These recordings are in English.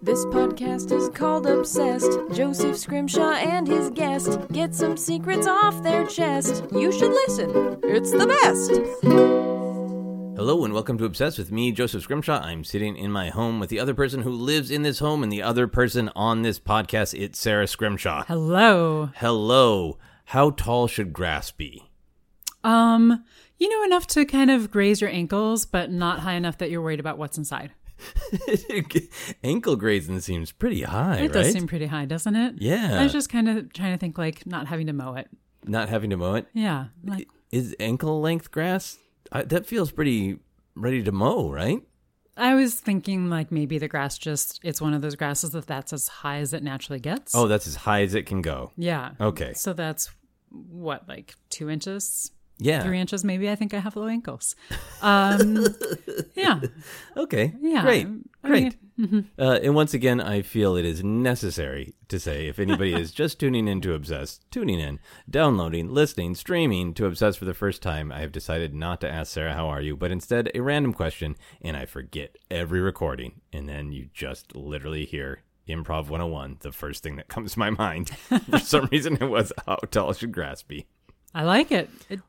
This podcast is called Obsessed. Joseph Scrimshaw and his guest get some secrets off their chest. You should listen, it's the best. Hello and welcome to Obsessed with me, Joseph Scrimshaw. I'm sitting in my home with the other person who lives in this home and the other person on this podcast. It's Sara Scrimshaw. Hello. Hello. How tall should grass be? Um, you know enough to kind of graze your ankles, but not high enough that you're worried about what's inside. Ankle grazing seems pretty high, It right? does seem pretty high, doesn't it? Yeah. I was just kind of trying to think like not having to mow it. Not having to mow it. Yeah. Like Is ankle length grass? I, that feels pretty ready to mow, right? I was thinking like maybe the grass just it's one of those grasses that that's as high as it naturally gets. Oh, that's as high as it can go. Yeah. Okay. So that's what like 2 inches, Yeah. 3 inches maybe. I think I have low ankles. Um yeah. Okay. Yeah. Great. I Great. mean, mm-hmm. Uh, and once again, I feel it is necessary to say if anybody is just tuning in to Obsessed, tuning in, downloading, listening, streaming to Obsessed for the first time, I have decided not to ask Sara, How are you? but instead a random question, and I forget every recording. And then you just literally hear Improv 101, the first thing that comes to my mind. For some reason, it was How tall should grass be? I like it. it.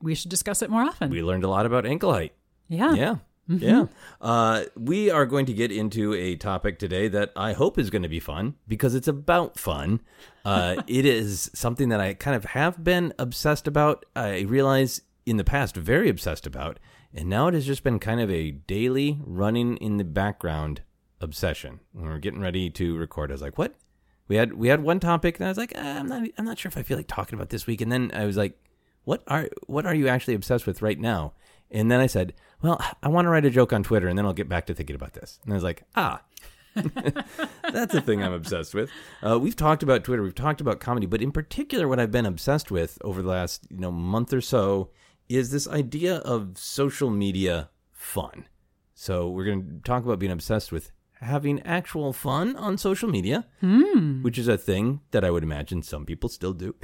We should discuss it more often. We learned a lot about ankle height. yeah. Yeah. Yeah. Uh, we are going to get into a topic today that I hope is going to be fun because it's about fun. Uh, it is something that I kind of have been obsessed about. I realize in the past, very obsessed about. And now it has just been kind of a daily running in the background obsession. When we we're getting ready to record, I was like, what? We had we had one topic, and I was like, ah, I'm not I'm not sure if I feel like talking about this week. And then I was like, what are what are you actually obsessed with right now? And then I said, well, I want to write a joke on Twitter, and then I'll get back to thinking about this. And I was like, ah. That's the thing I'm obsessed with. Uh, we've talked about Twitter, we've talked about comedy, but in particular, what I've been obsessed with over the last you know month or so is this idea of social media fun. So we're going to talk about being obsessed with having actual fun on social media, which is a thing that I would imagine some people still do.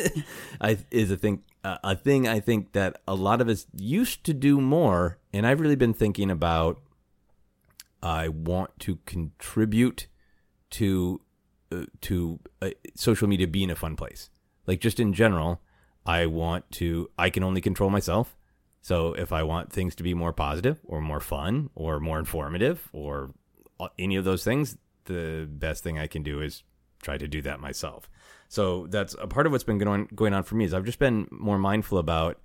I is a thing uh, a thing I think that a lot of us used to do more, and I've really been thinking about. I want to contribute to uh, to uh, social media being a fun place. Like just in general, I want to. I can only control myself. So if I want things to be more positive or more fun or more informative or any of those things, the best thing I can do is try to do that myself. So that's a part of what's been going on, going on for me is I've just been more mindful about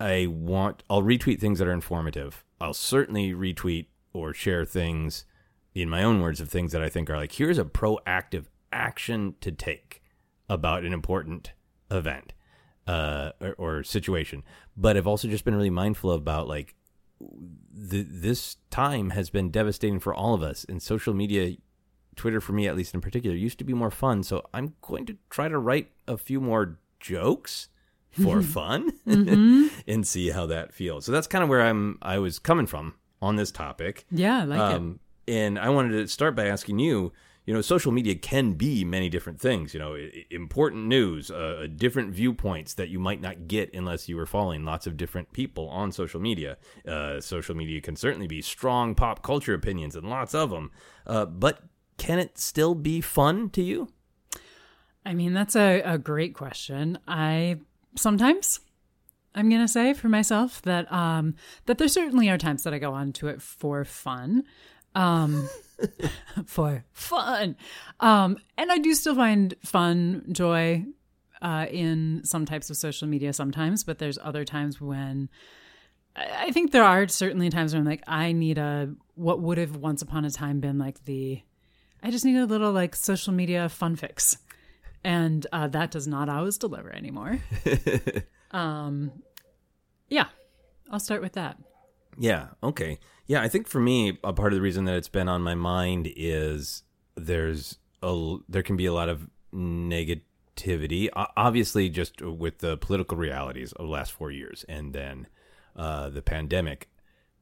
I want I'll retweet things that are informative. I'll certainly retweet or share things in my own words of things that I think are like here's a proactive action to take about an important event uh, or, or situation. But I've also just been really mindful about like th- this time has been devastating for all of us, and social media, Twitter for me at least in particular, used to be more fun. So I'm going to try to write a few more jokes for fun and see how that feels. So that's kind of where I'm. I was coming from on this topic. Yeah, I like it. Um, and I wanted to start by asking you, you know, social media can be many different things, you know, important news, uh, different viewpoints that you might not get unless you were following lots of different people on social media. Uh, social media can certainly be strong pop culture opinions and lots of them. Uh, but can it still be fun to you? I mean, that's a, a great question. I sometimes I'm gonna say for myself that um that there certainly are times that I go onto it for fun. Um for fun. Um and I do still find fun, joy uh in some types of social media sometimes, but there's other times when I I think there are certainly times when I'm like, I need a what would have once upon a time been like the I just need a little like social media fun fix. And uh, that does not always deliver anymore. um, yeah, I'll start with that. Yeah. Okay. Yeah. I think for me, a part of the reason that it's been on my mind is there's a there can be a lot of negativity. Obviously, just with the political realities of the last four years, and then uh, the pandemic.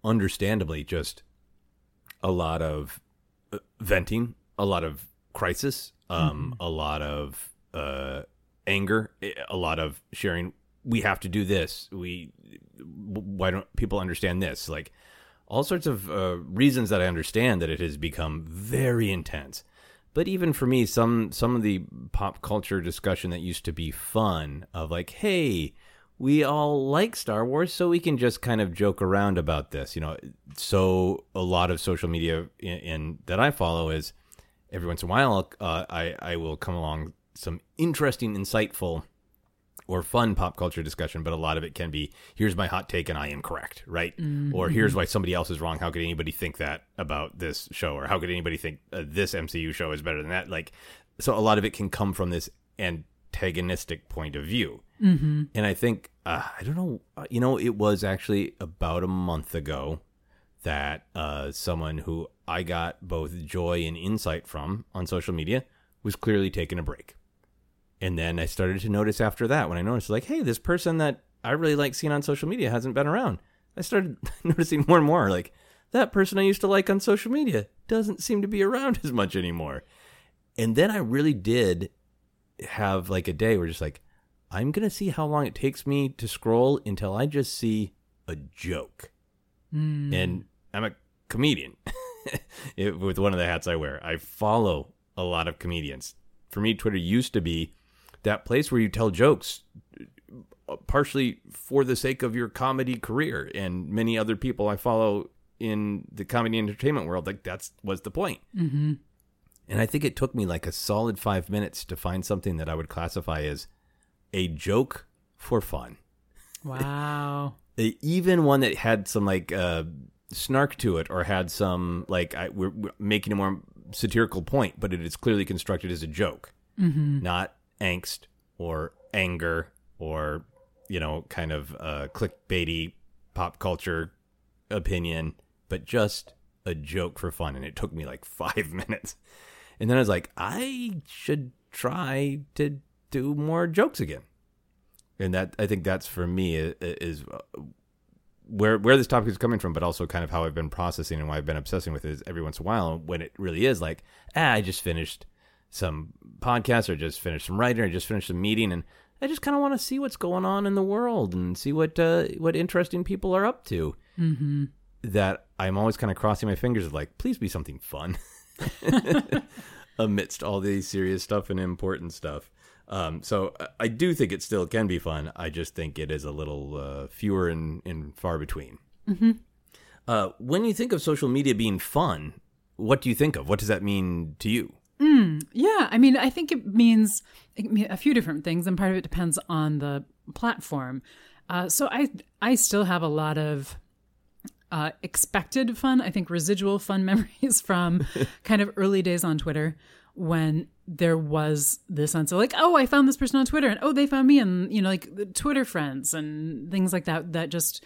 Understandably, just a lot of uh, venting, a lot of crisis, um, a lot of uh, anger, a lot of sharing. We have to do this. We why don't people understand this? Like all sorts of uh, reasons that I understand that it has become very intense. But even for me, some some of the pop culture discussion that used to be fun of like, hey, we all like Star Wars, so we can just kind of joke around about this, you know. So a lot of social media in, in that I follow is every once in a while uh, I I will come along some interesting, insightful or fun pop culture discussion, but a lot of it can be here's my hot take and I am correct, right? Mm-hmm. Or here's why somebody else is wrong. How could anybody think that about this show? Or how could anybody think uh, this MCU show is better than that? Like, so a lot of it can come from this antagonistic point of view. Mm-hmm. And I think, uh, I don't know, uh, you know, it was actually about a month ago that uh, someone who I got both joy and insight from on social media was clearly taking a break and then I started to notice after that when I noticed like, hey, this person that I really like seeing on social media hasn't been around. I started noticing more and more like that person I used to like on social media doesn't seem to be around as much anymore. And then I really did have like a day where just like I'm going to see how long it takes me to scroll until I just see a joke. Mm. And I'm a comedian it, with one of the hats I wear. I follow a lot of comedians. For me, Twitter used to be that place where you tell jokes partially for the sake of your comedy career and many other people I follow in the comedy entertainment world like that's was the point. Mm-hmm. And I think it took me like a solid five minutes to find something that I would classify as a joke for fun. Wow. Even one that had some like uh, snark to it or had some like I, we're, we're, making a more satirical point, but it is clearly constructed as a joke, mm-hmm. not angst or anger or you know kind of uh, clickbaity pop culture opinion, but just a joke for fun. And it took me like five minutes, and then I was like, I should try to do more jokes again. And that I think that's for me is uh, where where this topic is coming from, but also kind of how I've been processing and why I've been obsessing with it is every once in a while when it really is like, ah, I just finished some podcast or just finished some writing or just finished a meeting and I just kind of want to see what's going on in the world and see what uh, what interesting people are up to. Mm-hmm. That I'm always kind of crossing my fingers of like, please be something fun amidst all the serious stuff and important stuff. Um, so I do think it still can be fun. I just think it is a little uh, fewer and, and, far between. Mm-hmm. Uh, when you think of social media being fun, what do you think of? What does that mean to you? Mm, yeah, I mean, I think it means a few different things, and part of it depends on the platform. Uh, so I I still have a lot of uh, expected fun. I think residual fun memories from kind of early days on Twitter when there was this sense of like, oh, I found this person on Twitter, and oh, they found me, and you know, like Twitter friends and things like that. That just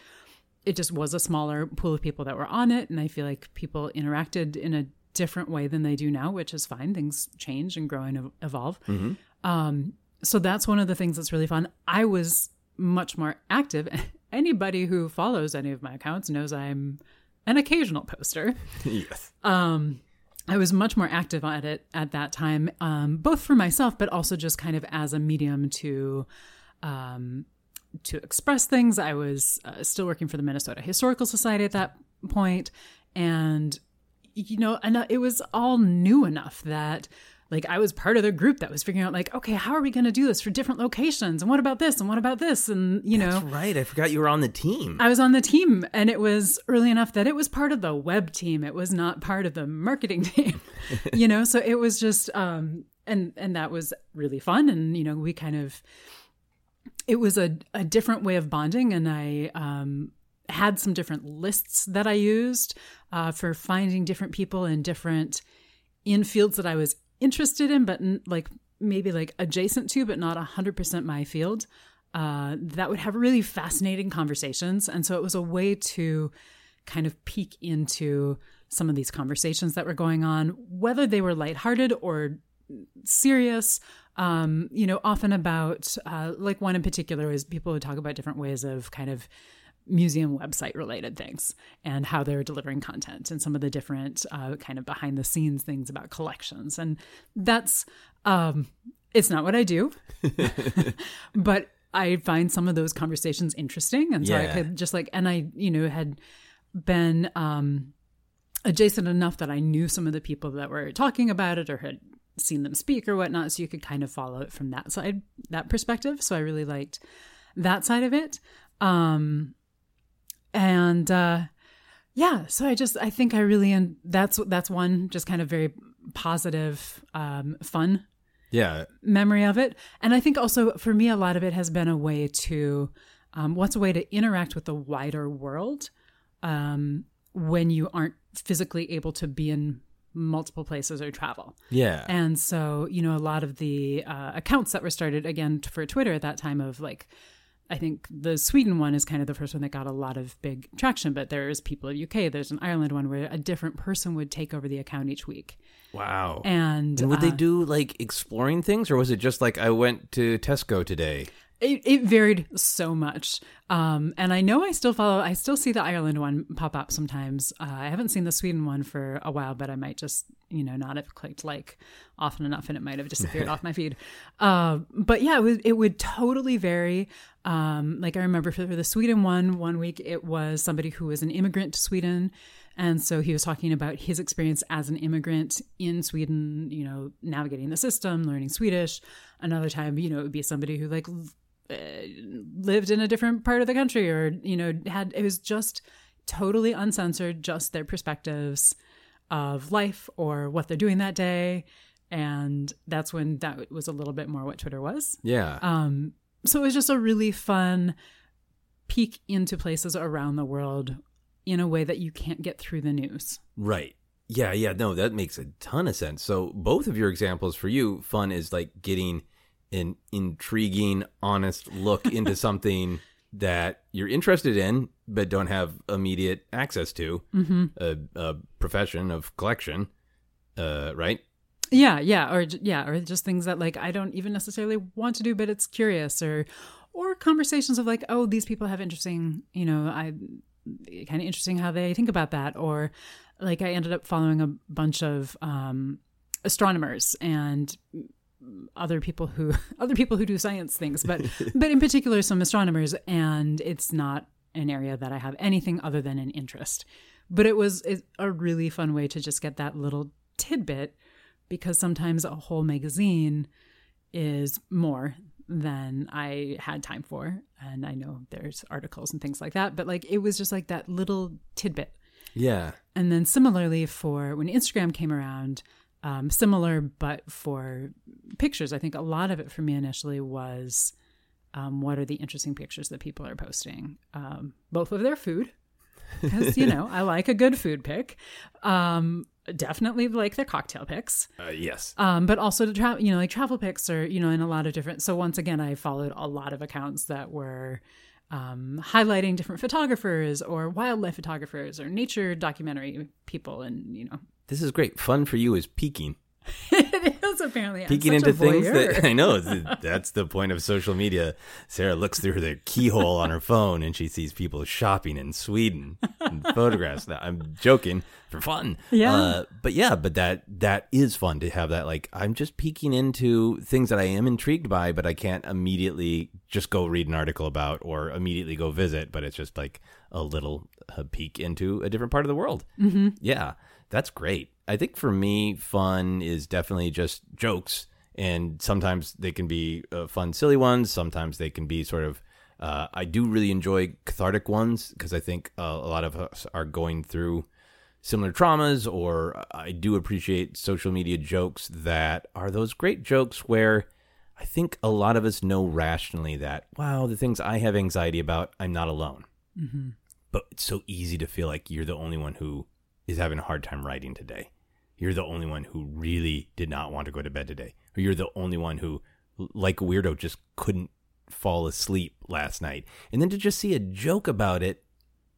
it just was a smaller pool of people that were on it, and I feel like people interacted in a different way than they do now, which is fine. Things change and grow and evolve. Mm-hmm. Um, so that's one of the things that's really fun. I was much more active. Anybody who follows any of my accounts knows I'm an occasional poster. yes. Um, I was much more active at it at that time, um, both for myself, but also just kind of as a medium to um, to express things. I was uh, still working for the Minnesota Historical Society at that point, and you know, and uh, it was all new enough that like I was part of the group that was figuring out like, okay, how are we going to do this for different locations? And what about this? And what about this? And you know, That's right. I forgot you were on the team. I was on the team and it was early enough that it was part of the web team. It was not part of the marketing team, you know? So it was just, um, and, and that was really fun. And, you know, we kind of, it was a, a different way of bonding. And I, um, had some different lists that I used uh, for finding different people in different in fields that I was interested in, but like maybe like adjacent to, but not hundred percent my field. Uh, that would have really fascinating conversations, and so it was a way to kind of peek into some of these conversations that were going on, whether they were lighthearted or serious. Um, you know, often about uh, like one in particular is people would talk about different ways of kind of museum website related things and how they're delivering content and some of the different uh, kind of behind the scenes things about collections and that's um, it's not what i do but i find some of those conversations interesting and so yeah. i could just like and i you know had been um, adjacent enough that I knew some of the people that were talking about it or had seen them speak or whatnot. So you could kind of follow it from that side, that perspective. So I really liked that side of it. Um, and uh, yeah, so I just I think I really and that's that's one just kind of very positive, um, fun Yeah. memory of it. And I think also for me, a lot of it has been a way to, um, what's a way to interact with the wider world um, when you aren't physically able to be in multiple places or travel. Yeah. And so, you know, a lot of the uh, accounts that were started again for Twitter at that time of like, I think the Sweden one is kind of the first one that got a lot of big traction, but there's people in UK, there's an Ireland one where a different person would take over the account each week. wow. And, And would uh, they do like exploring things, or was it just like I went to Tesco today? It, it varied so much. Um, and I know I still follow, I still see the Ireland one pop up sometimes. Uh, I haven't seen the Sweden one for a while, but I might just, you know, not have clicked like often enough and it might have disappeared off my feed. Uh, but yeah, it would, it would totally vary. Um, like I remember for the Sweden one, one week it was somebody who was an immigrant to Sweden. And so he was talking about his experience as an immigrant in Sweden, you know, navigating the system, learning Swedish. Another time, you know, it would be somebody who like uh, lived in a different part of the country or you know had it was just totally uncensored just their perspectives of life or what they're doing that day and that's when that was a little bit more what twitter was Yeah. um so it was just a really fun peek into places around the world in a way that you can't get through the news Right. Yeah, yeah, no, that makes a ton of sense. So both of your examples for you, fun is like getting an intriguing, honest look into something that you're interested in but don't have immediate access to. Mm-hmm. A, a profession of collection, uh, right? Yeah, yeah, or yeah, or just things that like I don't even necessarily want to do, but it's curious, or or conversations of like, oh, these people have interesting, you know, I kind of interesting how they think about that, or like I ended up following a bunch of um, astronomers and other people who other people who do science things, but but in particular some astronomers, and it's not an area that I have anything other than an interest. But it was a really fun way to just get that little tidbit because sometimes a whole magazine is more than I had time for. And I know there's articles and things like that, but like it was just like that little tidbit. Yeah. And then similarly for when Instagram came around, um, similar but for pictures, I think a lot of it for me initially was um, what are the interesting pictures that people are posting, um, both of their food, because you know I like a good food pick. Um, definitely like their cocktail picks. Uh, yes. um, but also to travel, you know, like travel picks are you know, in a lot of different. So once again, I followed a lot of accounts that were um, highlighting different photographers or wildlife photographers or nature documentary people, and you know, This is great. Fun for you is peeking. it is apparently peeking into things voyeur. that I know that's the point of social media. Sara looks through the keyhole on her phone and she sees people shopping in Sweden and photographs. That I'm joking for fun. Yeah. Uh, but yeah, but that that is fun to have that. Like I'm just peeking into things that I am intrigued by, but I can't immediately just go read an article about or immediately go visit. But it's just like a little uh, peek into a different part of the world. Mm-hmm. Yeah, that's great. I think for me, fun is definitely just jokes, and sometimes they can be uh, fun, silly ones. Sometimes they can be sort of. Uh, I do really enjoy cathartic ones because I think uh, a lot of us are going through similar traumas, or I do appreciate social media jokes that are those great jokes where I think a lot of us know rationally that, wow, the things I have anxiety about, I'm not alone. Mm-hmm. But it's so easy to feel like you're the only one who is having a hard time writing today. You're the only one who really did not want to go to bed today. Or you're the only one who, like a weirdo, just couldn't fall asleep last night. And then to just see a joke about it,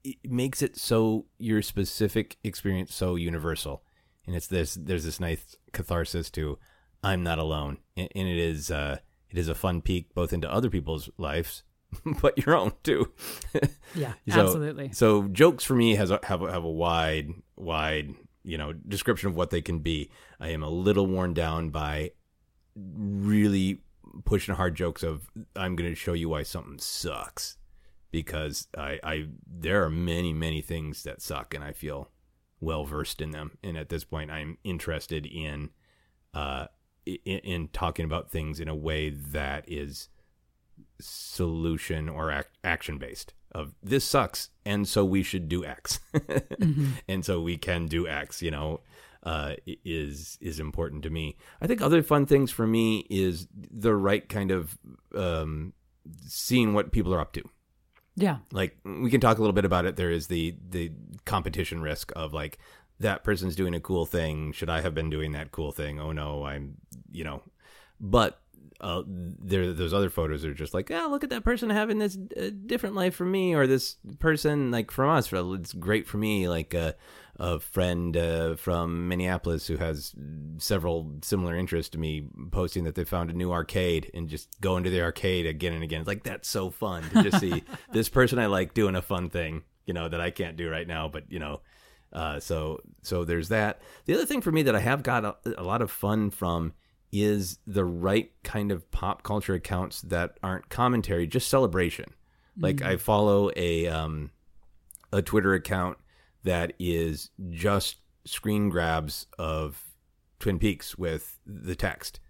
it makes it so your specific experience so universal. And it's this there's this nice catharsis to I'm not alone. And it is uh it is a fun peek both into other people's lives, but your own too. Yeah, So- absolutely. So jokes for me has a, have a, have a wide wide you know description of what they can be. I am a little worn down by really pushing hard jokes of I'm going to show you why something sucks. because I, I there are many many things that suck, and I feel well versed in them. And at this point, I'm interested in uh, in, in talking about things in a way that is solution or ac- action based of this sucks and so we should do x. Mm-hmm. and so we can do x you know uh, is is important to me. I think other fun things for me is the right kind of um, seeing what people are up to. Yeah. Like we can talk a little bit about it. There is the the competition risk of like that person's doing a cool thing. Should i have been doing that cool thing? Oh no i'm you know. But uh, there those other photos are just like, oh, look at that person having this uh, different life from me, or this person like from us. It's great for me, like a, a friend uh, from Minneapolis who has several similar interests to me, posting that they found a new arcade and just going to the arcade again and again. It's like that's so fun to just see this person I like doing a fun thing, you know, that I can't do right now, but you know. Uh, so so there's that. The other thing for me that I have got a, a lot of fun from is the right kind of pop culture accounts that aren't commentary, just celebration. Mm-hmm. Like I follow a um, a Twitter account that is just screen grabs of Twin Peaks with the text.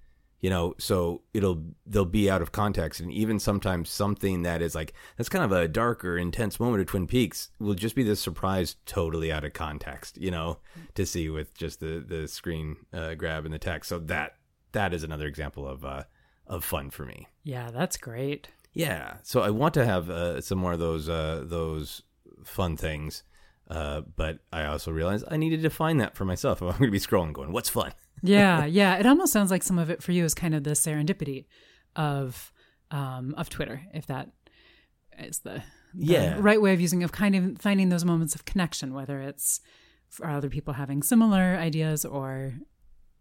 You know, so it'll they'll be out of context, and even sometimes something that is like that's kind of a darker, intense moment of Twin Peaks will just be this surprise, totally out of context. You know, to see with just the the screen uh, grab and the text. So that that is another example of uh, of fun for me. Yeah, that's great. Yeah, so I want to have uh, some more of those uh, those fun things, uh, but I also realized I need to define that for myself. I'm going to be scrolling, going, "What's fun?" yeah, yeah. It almost sounds like some of it for you is kind of the serendipity of um, of Twitter, if that is the, the yeah right way of using of kind of finding those moments of connection, whether it's for other people having similar ideas or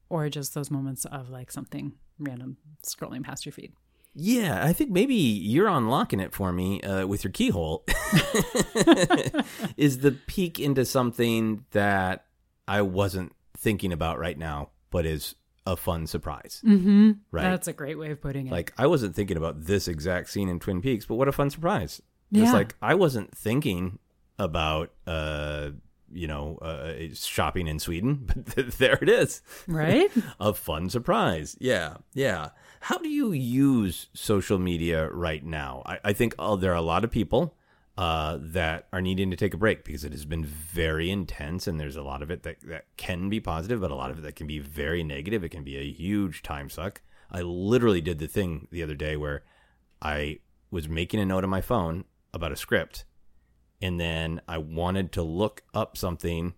or just those moments of like something random scrolling past your feed. Yeah, I think maybe you're unlocking it for me uh, with your keyhole. is the peek into something that I wasn't thinking about right now, but is a fun surprise. Mm-hmm. Right. That's a great way of putting it. Like I wasn't thinking about this exact scene in Twin Peaks, but what a fun surprise! Yeah. It's like I wasn't thinking about uh, you know, uh, shopping in Sweden, but there it is. Right? a fun surprise. Yeah, yeah. How do you use social media right now? I, I think oh, there are a lot of people uh, that are needing to take a break because it has been very intense, and there's a lot of it that, that can be positive, but a lot of it that can be very negative. It can be a huge time suck. I literally did the thing the other day where I was making a note on my phone about a script and then I wanted to look up something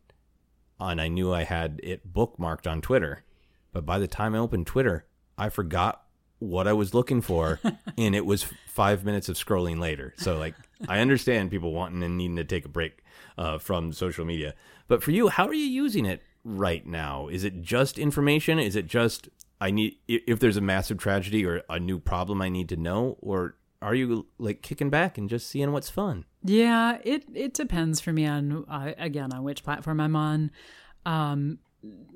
and I knew I had it bookmarked on Twitter. But by the time I opened Twitter, I forgot what I was looking for and it was 5 minutes of scrolling later. So like I understand people wanting and needing to take a break uh, from social media. But for you, how are you using it right now? Is it just information? Is it just I need if there's a massive tragedy or a new problem I need to know or are you like kicking back and just seeing what's fun? Yeah, it it depends for me on uh, again on which platform I'm on. Um,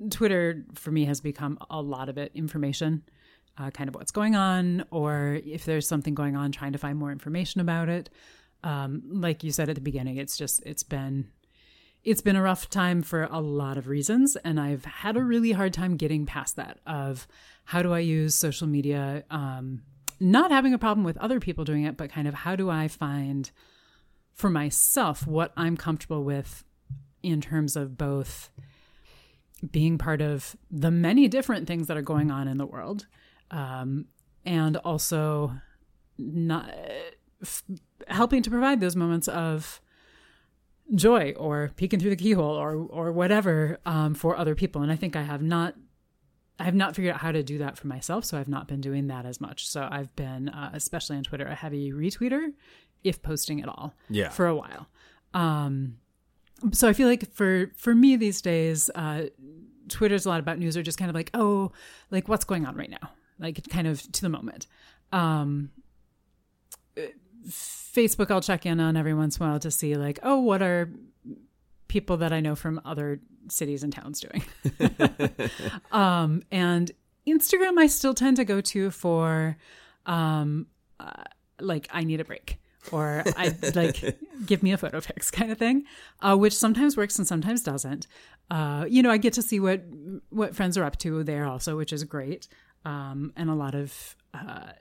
Twitter for me has become a lot of it information, uh, kind of what's going on, or if there's something going on, trying to find more information about it. Um, like you said at the beginning, it's just it's been it's been a rough time for a lot of reasons, and I've had a really hard time getting past that. Of how do I use social media? Um, not having a problem with other people doing it, but kind of how do I find for myself what I'm comfortable with in terms of both being part of the many different things that are going on in the world um, and also not f- helping to provide those moments of joy or peeking through the keyhole or or whatever um, for other people. And i think i have not I have not figured out how to do that for myself, so I've not been doing that as much. So I've been, uh, especially on Twitter, a heavy retweeter, if posting at all, yeah, for a while. Um, so I feel like for for me these days, uh, Twitter's a lot about news, or just kind of like, oh, like what's going on right now, like kind of to the moment. Um, Facebook, I'll check in on every once in a while to see like, oh, what are people that I know from other cities and towns doing. um, and Instagram, I still tend to go to for um, uh, like I need a break or I like give me a photo fix kind of thing, uh, which sometimes works and sometimes doesn't. Uh, you know, I get to see what what friends are up to there also, which is great. Um, and a lot of uh,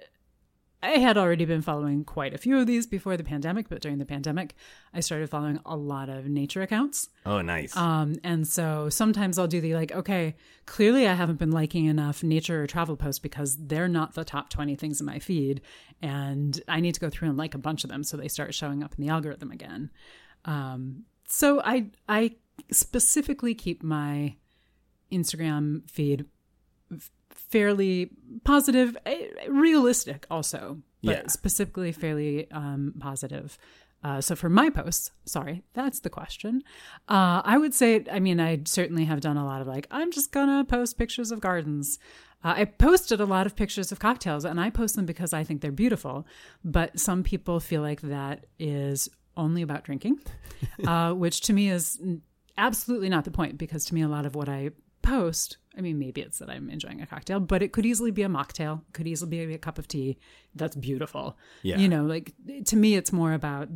I had already been following quite a few of these before the pandemic, but during the pandemic, I started following a lot of nature accounts. Oh, nice. Um, and so sometimes I'll do the like, okay, clearly I haven't been liking enough nature or travel posts because they're not the top 20 things in my feed. And I need to go through and like a bunch of them so they start showing up in the algorithm again. Um, so I, I specifically keep my Instagram feed fairly positive, eh, realistic also, but Yeah. specifically fairly um, positive. Uh, so for my posts, sorry, that's the question. Uh, I would say, I mean, I certainly have done a lot of like, I'm just gonna post pictures of gardens. Uh, I posted a lot of pictures of cocktails, and I post them because I think they're beautiful. But some people feel like that is only about drinking, uh, which to me is absolutely not the point. Because to me, a lot of what I post, I mean, maybe it's that I'm enjoying a cocktail, but it could easily be a mocktail, could easily be a cup of tea. That's beautiful. Yeah. You know, like to me, it's more about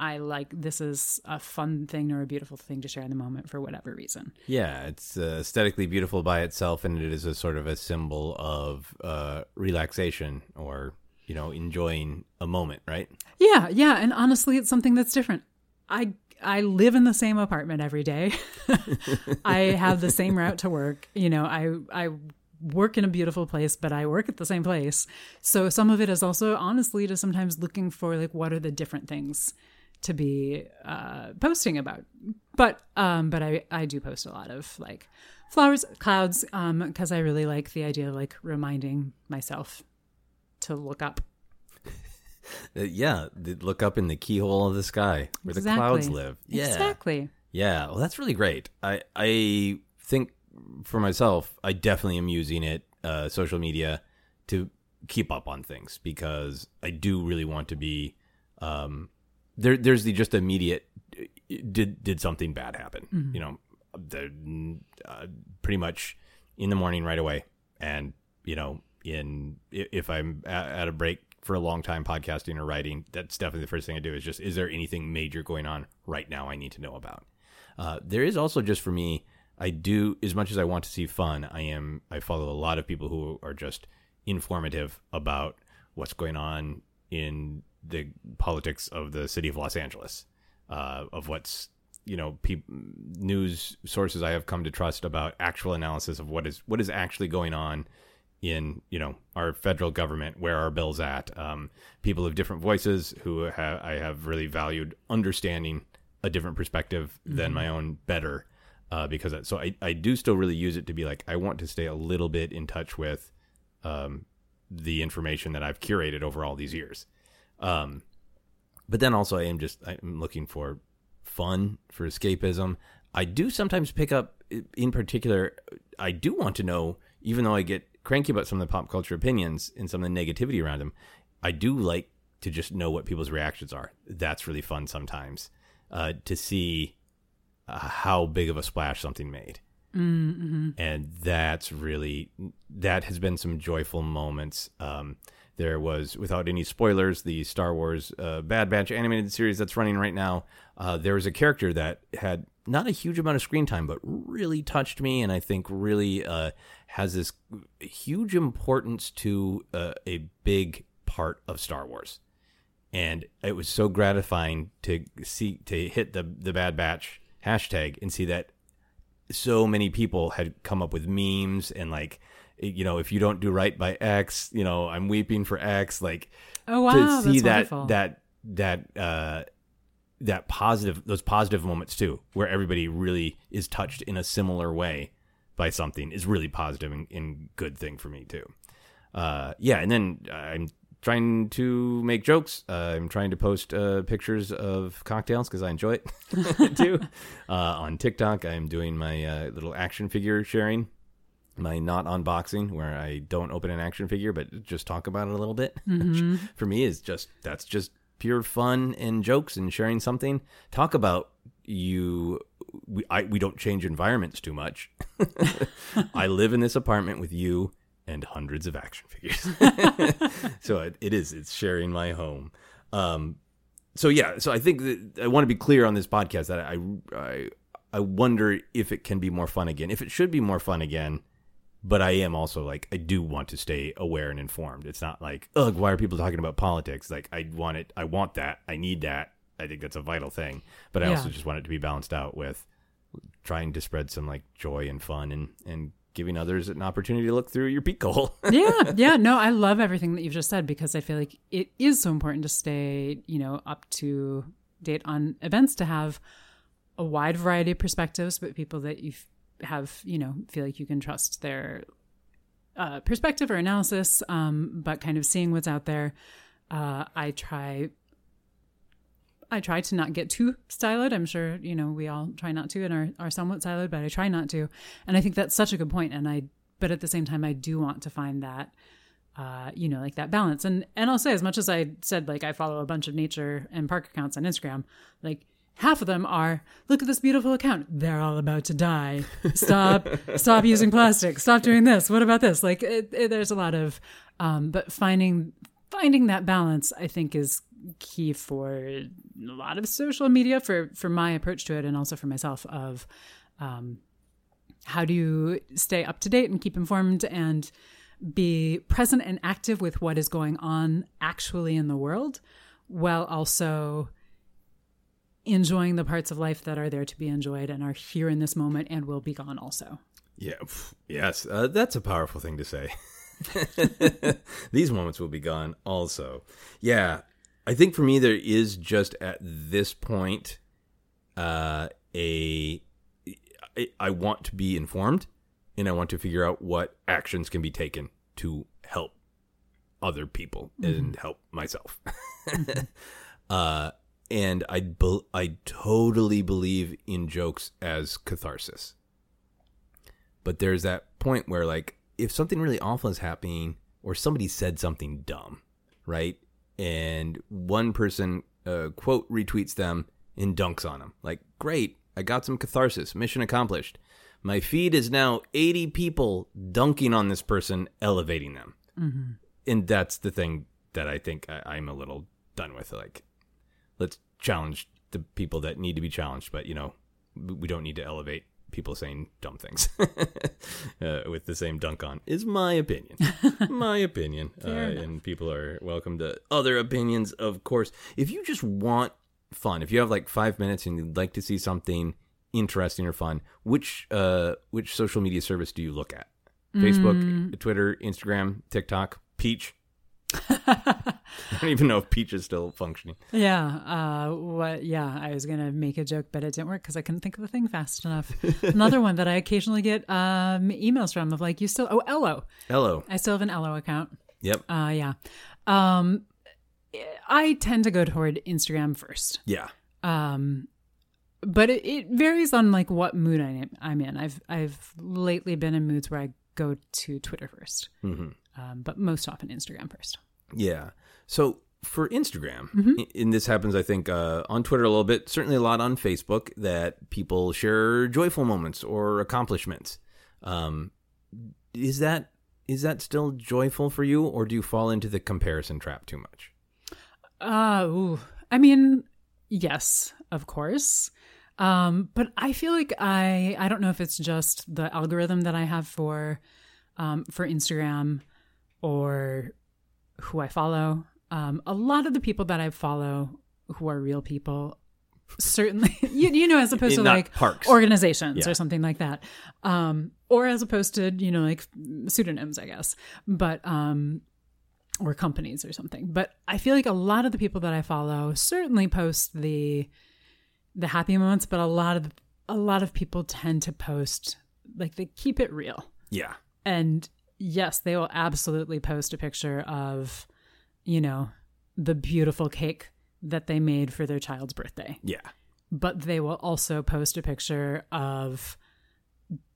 I like this is a fun thing or a beautiful thing to share in the moment for whatever reason. Yeah, it's uh, aesthetically beautiful by itself, and it is a sort of a symbol of uh, relaxation or you know enjoying a moment, right? Yeah, yeah, and honestly, it's something that's different. I I live in the same apartment every day. I have the same route to work. You know, I I work in a beautiful place, but I work at the same place. So some of it is also honestly to sometimes looking for like what are the different things to be uh, posting about. But um, but I I do post a lot of like flowers, clouds, um, because I really like the idea of like reminding myself to look up. Uh, yeah, look up in the keyhole of the sky where the clouds live. Yeah, Exactly. yeah. Well, that's really great. I I think for myself, I definitely am using it, uh, social media, to keep up on things because I do really want to be. Um, there, there's the just immediate. Did did something bad happen? You know, the uh, pretty much in the morning right away, and you know, in if I'm at a break for a long time podcasting or writing, that's definitely the first thing I do is just is there anything major going on right now I need to know about. Uh, there is also just for me, I do as much as I want to see fun. I am I follow a lot of people who are just informative about what's going on in the politics of the city of Los Angeles, uh, of what's you know peop news sources I have come to trust about actual analysis of what is what is actually going on in you know our federal government where our bills at. Um, people of different voices who ha- I have really valued understanding a different perspective than my own better uh, because so I, I do still really use it to be like I want to stay a little bit in touch with um, the information that I've curated over all these years. Um, but then also I am just I'm looking for fun for escapism. I do sometimes pick up in particular I do want to know even though I get cranky about some of the pop culture opinions and some of the negativity around them, I do like to just know what people's reactions are. That's really fun sometimes uh, to see uh, how big of a splash something made. Mm-hmm. And that's really, that has been some joyful moments. Um, there was, without any spoilers, the Star Wars uh, Bad Batch animated series that's running right now. Uh, there was a character that had not a huge amount of screen time, but really touched me, and I think really uh, has this huge importance to uh, a big part of Star Wars. And it was so gratifying to see to hit the the Bad Batch hashtag and see that so many people had come up with memes and like you know if you don't do right by x you know i'm weeping for x like Oh wow, to see that wonderful. that that uh that positive those positive moments too where everybody really is touched in a similar way by something is really positive and, and good thing for me too uh yeah and then i'm trying to make jokes uh, i'm trying to post uh, pictures of cocktails because i enjoy it too uh, on tiktok i'm doing my uh, little action figure sharing my not unboxing where I don't open an action figure but just talk about it a little bit. Mm-hmm. For me is just that's just pure fun and jokes and sharing something. Talk about you we I we don't change environments too much. I live in this apartment with you and hundreds of action figures. so it, it is it's sharing my home. Um so yeah, so I think that I want to be clear on this podcast that I I I wonder if it can be more fun again. If it should be more fun again, but I am also like I do want to stay aware and informed. It's not like, ugh, why are people talking about politics? Like I want it I want that. I need that. I think that's a vital thing. But I Yeah. also just want it to be balanced out with trying to spread some like joy and fun and and giving others an opportunity to look through your peek hole. yeah, yeah. No, I love everything that you've just said because I feel like it is so important to stay, you know, up to date on events to have a wide variety of perspectives, but people that you have, you know, feel like you can trust their uh, perspective or analysis, um, but kind of seeing what's out there. Uh, I try. I try to not get too siloed. I'm sure, you know, we all try not to and are, are somewhat siloed, but I try not to. And I think that's such a good point. And I, but at the same time, I do want to find that, uh, you know, like that balance. And, and I'll say, as much as I said, like, I follow a bunch of nature and park accounts on Instagram, like, half of them are, look at this beautiful account. They're all about to die. Stop, stop using plastic. Stop doing this. What about this? Like, it, it, there's a lot of, um, but finding, finding that balance, I think, is key for a lot of social media for for my approach to it and also for myself of um, how do you stay up to date and keep informed and be present and active with what is going on actually in the world while also enjoying the parts of life that are there to be enjoyed and are here in this moment and will be gone also Yeah. Yes. Uh, that's a powerful thing to say. These moments will be gone also. Yeah. I think for me, there is just at this point uh, a. I, I want to be informed and I want to figure out what actions can be taken to help other people and help myself. uh, and I, bel I totally believe in jokes as catharsis but there's that point where like if something really awful is happening or somebody said something dumb right and one person uh, quote retweets them and dunks on them like great i got some catharsis mission accomplished. My feed is now 80 people dunking on this person elevating them. And that's the thing that i think I, i'm a little done with like let's challenge the people that need to be challenged but you know we don't need to elevate people saying dumb things uh, with the same dunk on is my opinion. My opinion. Uh, and people are welcome to other opinions of course. If you just want fun if you have like five minutes and you'd like to see something interesting or fun which uh which social media service do you look at? Facebook twitter instagram tiktok peach i don't even know if peach is still functioning Yeah. Uh, what? Yeah. I was gonna make a joke, but it didn't work because I couldn't think of the thing fast enough. Another one that I occasionally get um, emails from of like, you still? Oh, Ello. Ello. I still have an Ello account. yep Uh, yeah. Um, I tend to go toward Instagram first. yeah Um, but it, it varies on like what mood I am, I'm in. I've I've lately been in moods where I go to Twitter 1st um, but most often Instagram first. Yeah. So for Instagram, i- and this happens, I think, uh, on Twitter a little bit, certainly a lot on Facebook, that people share joyful moments or accomplishments. Um, is that is that still joyful for you, or do you fall into the comparison trap too much? Uh, ooh. I mean, yes, of course. Um, but I feel like I I don't know if it's just the algorithm that I have for um, for Instagram or who I follow. Um, a lot of the people that I follow who are real people certainly you, you know as opposed to like parks. organizations Yeah. or something like that um or as opposed to you know like pseudonyms i guess but um or companies or something. But I feel like a lot of the people that I follow certainly post the the happy moments, but a lot of a lot of people tend to post like they keep it real. Yeah. And yes, they will absolutely post a picture of, you know, the beautiful cake that they made for their child's birthday. Yeah. But they will also post a picture of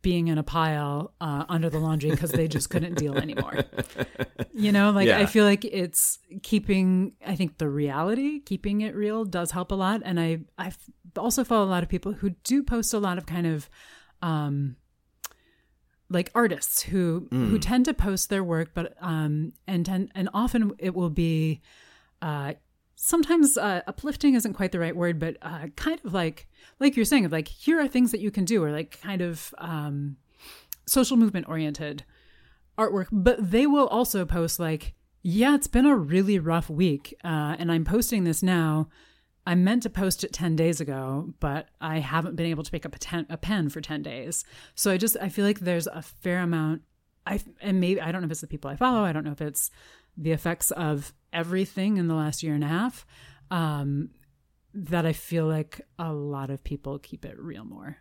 being in a pile uh, under the laundry because they just couldn't deal anymore. You know, like Yeah. I feel like it's keeping. I think the reality, keeping it real, does help a lot. And I, I also follow a lot of people who do post a lot of kind of, um, like artists who who tend to post their work, but um, and tend and often it will be, uh, sometimes uh, uplifting isn't quite the right word, but uh, kind of like like you're saying of like here are things that you can do, or like kind of um, social movement oriented artwork. But they will also post like, yeah, it's been a really rough week, uh, and I'm posting this now. I meant to post it 10 days ago, but I haven't been able to pick up a, ten, a pen for 10 days. So I just, I feel like there's a fair amount. I, and maybe, I don't know if it's the people I follow. I don't know if it's the effects of everything in the last year and a half. Um, that I feel like a lot of people keep it real more.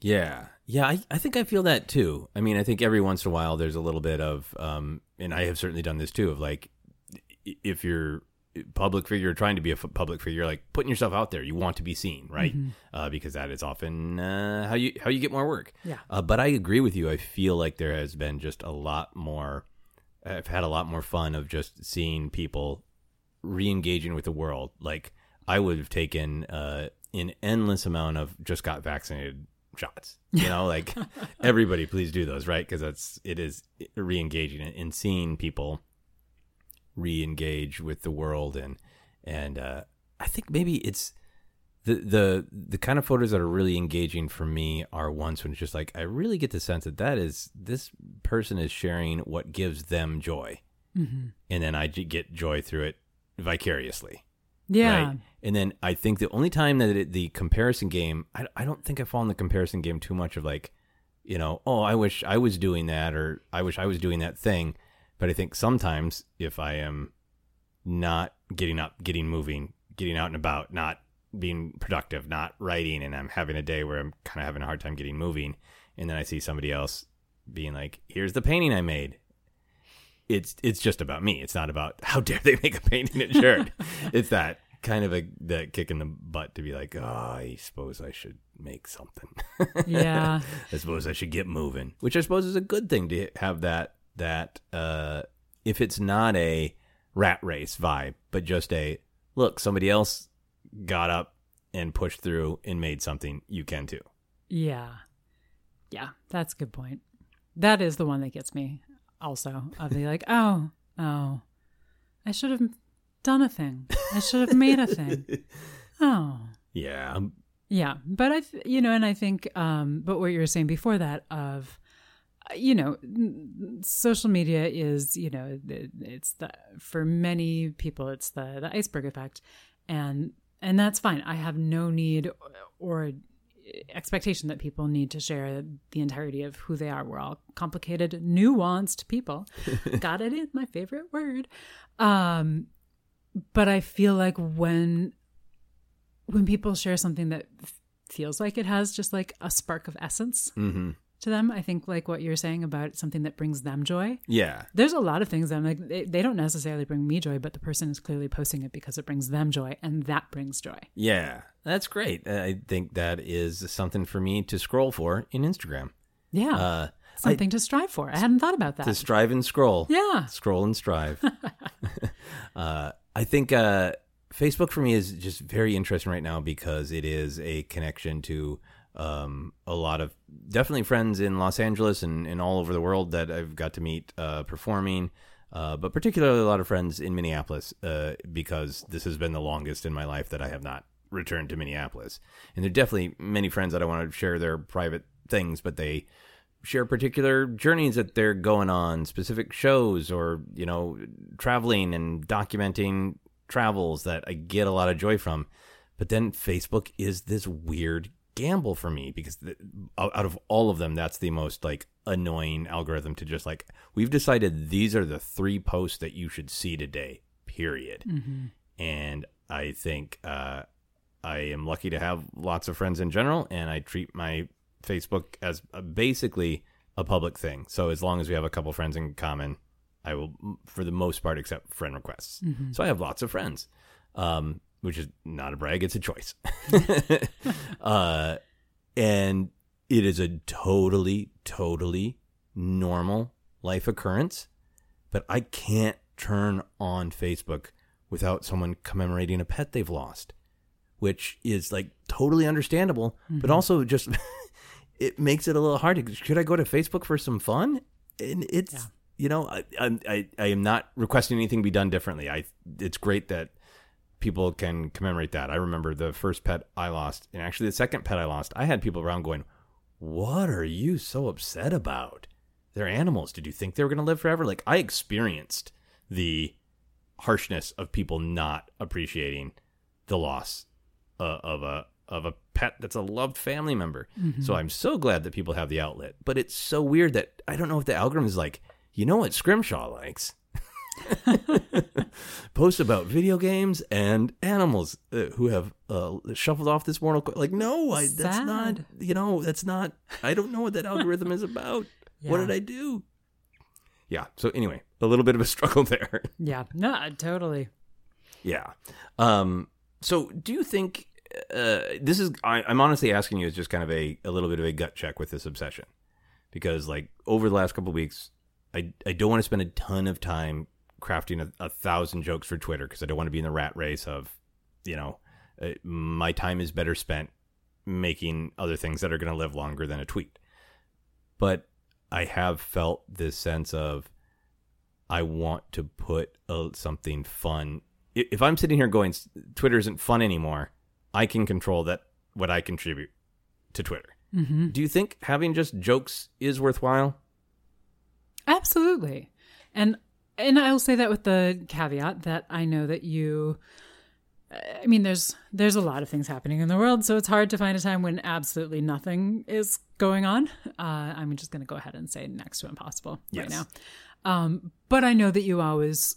Yeah. Yeah, I, I think I feel that too. I mean, I think every once in a while there's a little bit of, um, and I have certainly done this too, of like, if you're public figure trying to be a public figure like putting yourself out there. You want to be seen right? Mm-hmm. uh, because that is often uh, how you how you get more work. Yeah. Uh, but i agree with you. I feel like there has been just a lot more i've had a lot more fun of just seeing people re-engaging with the world. Like i would have taken uh, an endless amount of just got vaccinated shots you know? Like everybody please do those right? Because that's it is re-engaging and seeing people re-engage with the world and and uh, I think maybe it's the the the kind of photos that are really engaging for me are ones when it's just like I really get the sense that that is this person is sharing what gives them joy, mm-hmm. and then I get joy through it vicariously. Yeah. Right? And then I think the only time that it, the comparison game, I, I don't think I fall in the comparison game too much of like, you know, oh, I wish I was doing that or I wish I was doing that thing. But I think sometimes if I am not getting up, getting moving, getting out and about, not being productive, not writing, and I'm having a day where I'm kind of having a hard time getting moving, and then I see somebody else being like, "Here's the painting I made." It's it's just about me. It's not about how dare they make a painting at shirt. it's that kind of a that kick in the butt to be like, oh, I suppose I should make something. Yeah. I suppose I should get moving, which I suppose is a good thing to have that that uh, if it's not a rat race vibe, but just a look, somebody else got up and pushed through and made something, you can too. Yeah. Yeah, that's a good point. That is the one that gets me also of the like, oh, oh, I should have done a thing. I should have made a thing. Oh. Yeah. Yeah. But I, you know, and I think, um, but what you were saying before that of, you know, social media is, you know, it's the for many people it's the the iceberg effect, and and that's fine. I have no need or expectation that people need to share the entirety of who they are. We're all complicated, nuanced people. Got it in my favorite word. Um, but I feel like when when people share something that feels like it has just like a spark of essence. Mm-hmm to them. I think like what you're saying about something that brings them joy. Yeah. There's a lot of things that I'm like they, they, don't necessarily bring me joy, but the person is clearly posting it because it brings them joy and that brings joy. Yeah. That's great. I think that is something for me to scroll for in Instagram. Yeah. Uh, something I, to strive for. I hadn't thought about that. To strive and scroll. Yeah. Scroll and strive. uh, I think uh, Facebook for me is just very interesting right now because it is a connection to um, a lot of definitely friends in Los Angeles and, and all over the world that I've got to meet uh, performing, uh, but particularly a lot of friends in Minneapolis uh, because this has been the longest in my life that I have not returned to Minneapolis. And there are definitely many friends that I want to share their private things, but they share particular journeys that they're going on, specific shows, or you know, traveling and documenting travels that I get a lot of joy from. But then Facebook is this weird gamble for me because the, out of all of them, that's the most like annoying algorithm to just like we've decided these are the three posts that you should see today. Period. Mm-hmm. And I think uh, I am lucky to have lots of friends in general, and I treat my Facebook as basically a public thing. So as long as we have a couple friends in common, I will, for the most part, accept friend requests. Mm-hmm. So I have lots of friends. Um, which is not a brag, it's a choice. uh, and it is a totally, totally normal life occurrence. But I can't turn on Facebook without someone commemorating a pet they've lost, which is like totally understandable, mm-hmm. but also just it makes it a little hard. Should I go to Facebook for some fun? And it's yeah. you know I, I I I am not requesting anything be done differently. I it's great that people can commemorate that. I remember the first pet I lost, and actually the second pet I lost. I had people around going, "What are you so upset about? They're animals. Did you think they were going to live forever?" Like I experienced the harshness of people not appreciating the loss uh, of a of a pet that's a loved family member. So I'm so glad that people have the outlet. But it's so weird that I don't know if the algorithm is like, you know what Scrimshaw likes? Post about video games and animals uh, who have uh, shuffled off this mortal coil. Like, no, I, that's not, you know, that's not, I don't know what that algorithm is about. What did I do? Yeah. So, anyway, a little bit of a struggle there. Yeah, no, totally. Yeah. Um, so do you think uh, this is? I, I'm honestly asking you as just kind of a, a little bit of a gut check with this obsession, because like over the last couple of weeks, I I don't want to spend a ton of time crafting a, a thousand jokes for Twitter because I don't want to be in the rat race of, you know, uh, my time is better spent making other things that are going to live longer than a tweet. But I have felt this sense of I want to put uh, something fun. If I'm sitting here going, Twitter isn't fun anymore, I can control that what I contribute to Twitter. Mm-hmm. Do you think having just jokes is worthwhile? Absolutely. And and I'll say that with the caveat that I know that you I mean there's there's a lot of things happening in the world, so it's hard to find a time when absolutely nothing is going on. Uh, I'm just going to go ahead and say next to impossible right now. Um, but I know that you always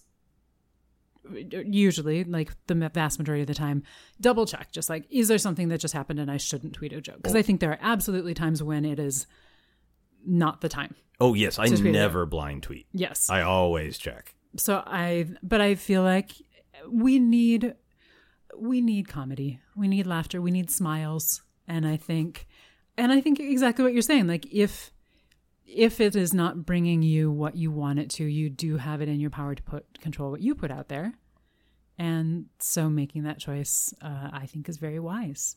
usually like the vast majority of the time double check just like is there something that just happened and i shouldn't tweet a joke because i think there are absolutely times when it is not the time. Oh yes, I never blind tweet. yes. I always check. so i but i feel like we need we need comedy. We need laughter. We need smiles. And i think and i think exactly what you're saying. Like if if it is not bringing you what you want it to you do have it in your power to put control what you put out there. And so making that choice uh, i think is very wise.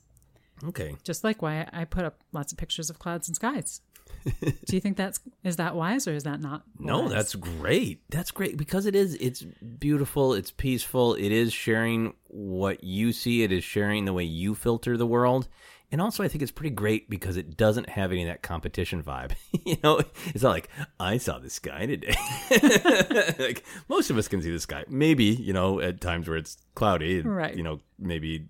Okay. just like why i put up lots of pictures of clouds and skies do you think that's is that wise or is that not No, that's great. That's great because it is. It's beautiful. It's peaceful. It is sharing what you see. It is sharing the way you filter the world. And also, I think it's pretty great because it doesn't have any of that competition vibe. you know, it's not like I saw the sky today. like most of us can see the sky. Maybe you know at times where it's cloudy. Right. You know, maybe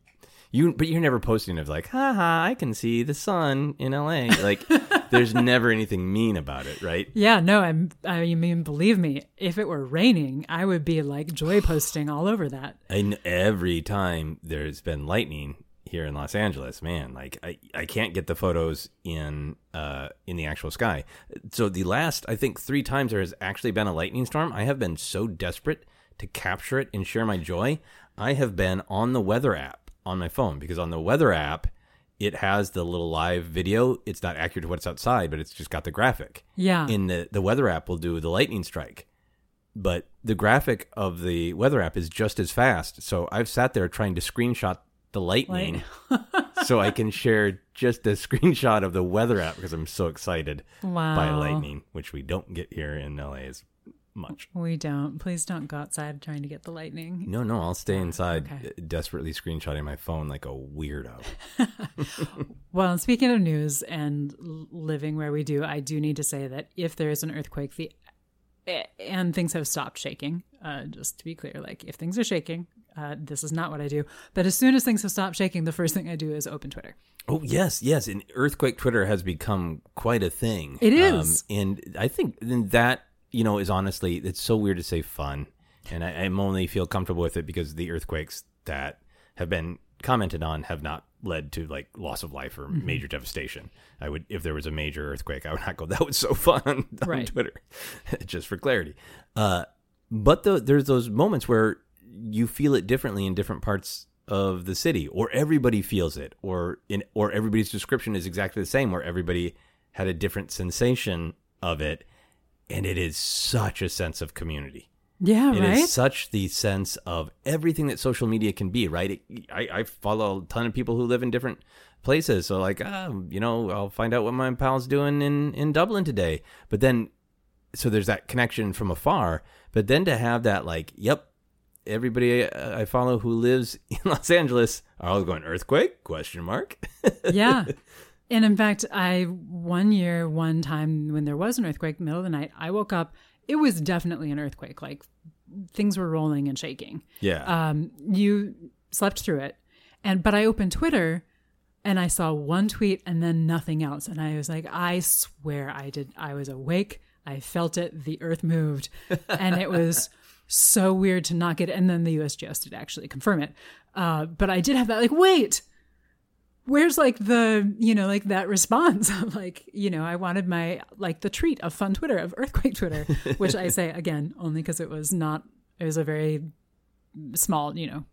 you. But you're never posting of like, haha, I can see the sun in L.A. Like, there's never anything mean about it, right? Yeah, no, I'm. I mean, believe me, if it were raining, I would be like joy posting all over that. And every time there's been lightning here in Los Angeles, man, like I, I can't get the photos in uh in the actual sky. So the last I think three times there has actually been a lightning storm, I have been so desperate to capture it and share my joy. I have been on the weather app on my phone because on the weather app it has the little live video. It's not accurate to what's outside, but it's just got the graphic. Yeah, In the the weather app will do the lightning strike but the graphic of the weather app is just as fast. So I've sat there trying to screenshot the lightning so I can share just a screenshot of the weather app because I'm so excited wow. by lightning, which we don't get here in LA as much. We don't. Please don't go outside trying to get the lightning. No, no, I'll stay inside Okay. uh, desperately screenshotting my phone like a weirdo. Well, speaking of news and living where we do, I do need to say that if there is an earthquake, the and things have stopped shaking. Uh, just to be clear, like if things are shaking, uh, this is not what I do. But as soon as things have stopped shaking, the first thing I do is open Twitter. Oh yes, yes. And earthquake Twitter has become quite a thing. It is. um, and I think that you know is honestly it's so weird to say fun, and I, I'm only feel comfortable with it because the earthquakes that have been commented on have not led to like loss of life or Mm-hmm. major devastation. I would if there was a major earthquake, I would not go. That was so fun on Right. Twitter, just for clarity. Uh, but the, there's those moments where you feel it differently in different parts of the city, or everybody feels it, or in or everybody's description is exactly the same, where everybody had a different sensation of it, and it is such a sense of community. Yeah, It is right. such the sense of everything that social media can be, right? It, I, I follow a ton of people who live in different places. So, like, ah, you know, I'll find out what my pal's doing in, in Dublin today. But then, so there's that connection from afar. But then to have that, like, yep, everybody uh, I follow who lives in Los Angeles are all going earthquake question mark. yeah. And in fact, I one year, one time when there was an earthquake, middle of the night, I woke up. It was definitely an earthquake. Like things were rolling and shaking. yeah. Um, you slept through it, and but I opened Twitter, and I saw one tweet and then nothing else, and I was like, I swear I did. I was awake. I felt it. The earth moved, and it was so weird to not get. It. And then the USGS did actually confirm it. Uh, but I did have that like, wait, where's like the you know like that response of like you know i wanted my like the treat of fun twitter of earthquake twitter which i say again only because it was not it was a very small you know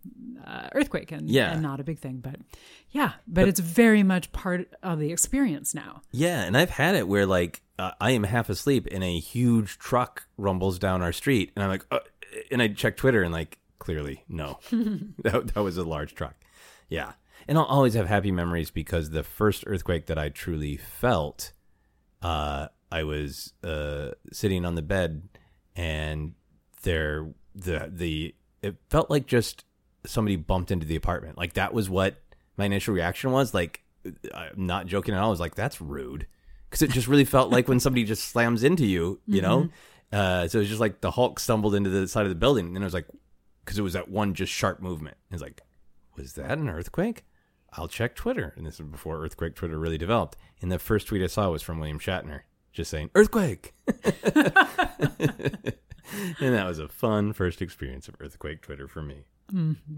uh, earthquake and, Yeah. and not a big thing but yeah but, it's very much part of the experience now Yeah, and I've had it where like uh, I am half asleep and a huge truck rumbles down our street, and I'm like, uh, and I check Twitter and like clearly no, that that was a large truck. Yeah, and I'll always have happy memories because the first earthquake that I truly felt, uh, I was uh sitting on the bed, and there the the it felt like just somebody bumped into the apartment. Like that was what my initial reaction was. Like I'm not joking at all. I was like, that's rude. Because it just really felt like when somebody just slams into you, you know? Uh, so it was just like the Hulk stumbled into the side of the building. And I was like, because it was that one just sharp movement. It was like, was that an earthquake? I'll check Twitter. And this is before earthquake Twitter really developed. And the first tweet I saw was from William Shatner just saying, earthquake. and that was a fun first experience of earthquake Twitter for me.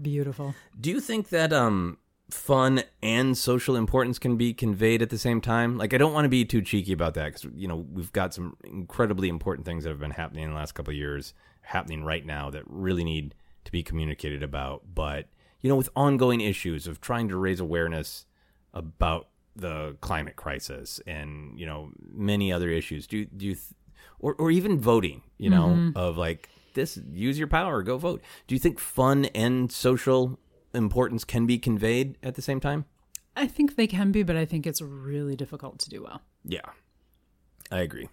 beautiful Do you think that um fun and social importance can be conveyed at the same time? Like I don't want to be too cheeky about that cuz you know, we've got some incredibly important things that have been happening in the last couple of years happening right now that really need to be communicated about, but you know, with ongoing issues of trying to raise awareness about the climate crisis and, you know, many other issues. Do you, do you th- or or even voting, you know, of like this use your power, go vote. Do you think fun and social importance can be conveyed at the same time? i think they can be but i think it's really difficult to do well Yeah, I agree.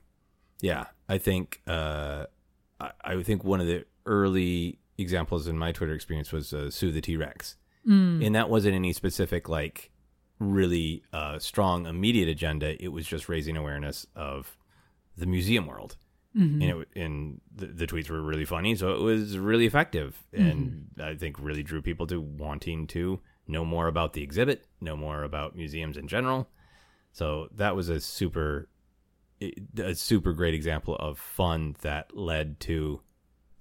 Yeah, I think uh, I, I think one of the early examples in my Twitter experience was uh, Sue the T Rex, and that wasn't any specific like really uh, strong immediate agenda. It was just raising awareness of the museum world. And, it, and the, the tweets were really funny, so it was really effective, and I think really drew people to wanting to know more about the exhibit, know more about museums in general. So that was a super, a super great example of fun that led to,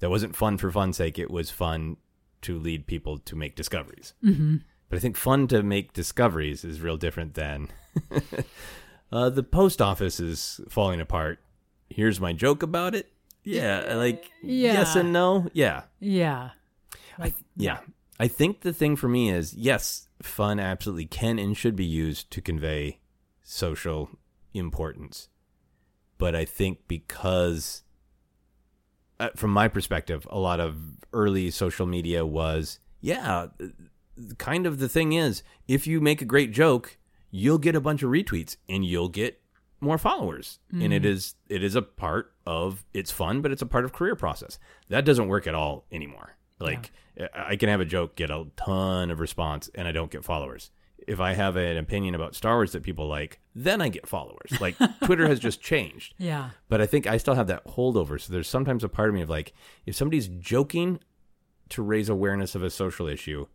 that wasn't fun for fun's sake. It was fun to lead people to make discoveries. Mm-hmm. But I think fun to make discoveries is real different than uh, the post office is falling apart. Here's my joke about it. Yeah, like Yeah. yes and no. Yeah, yeah yeah. I think the thing for me is yes, fun absolutely can and should be used to convey social importance. But I think because, uh, from my perspective, a lot of early social media was, yeah, kind of the thing is, if you make a great joke, you'll get a bunch of retweets and you'll get more followers. And it is it is a part of it's fun, but it's a part of career process. That doesn't work at all anymore. Like I I can have a joke get a ton of response and I don't get followers. If I have an opinion about Star Wars that people like, then I get followers. Like Twitter has just changed. yeah But I think I still have that holdover. So there's sometimes a part of me of like, if somebody's joking to raise awareness of a social issue,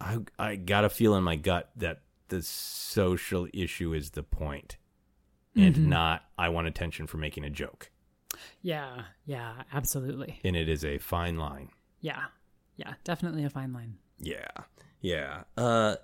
I I got a feel in my gut that the social issue is the point, and not I want attention for making a joke. yeah yeah absolutely And it is a fine line. yeah yeah definitely a fine line Yeah, yeah. Uh,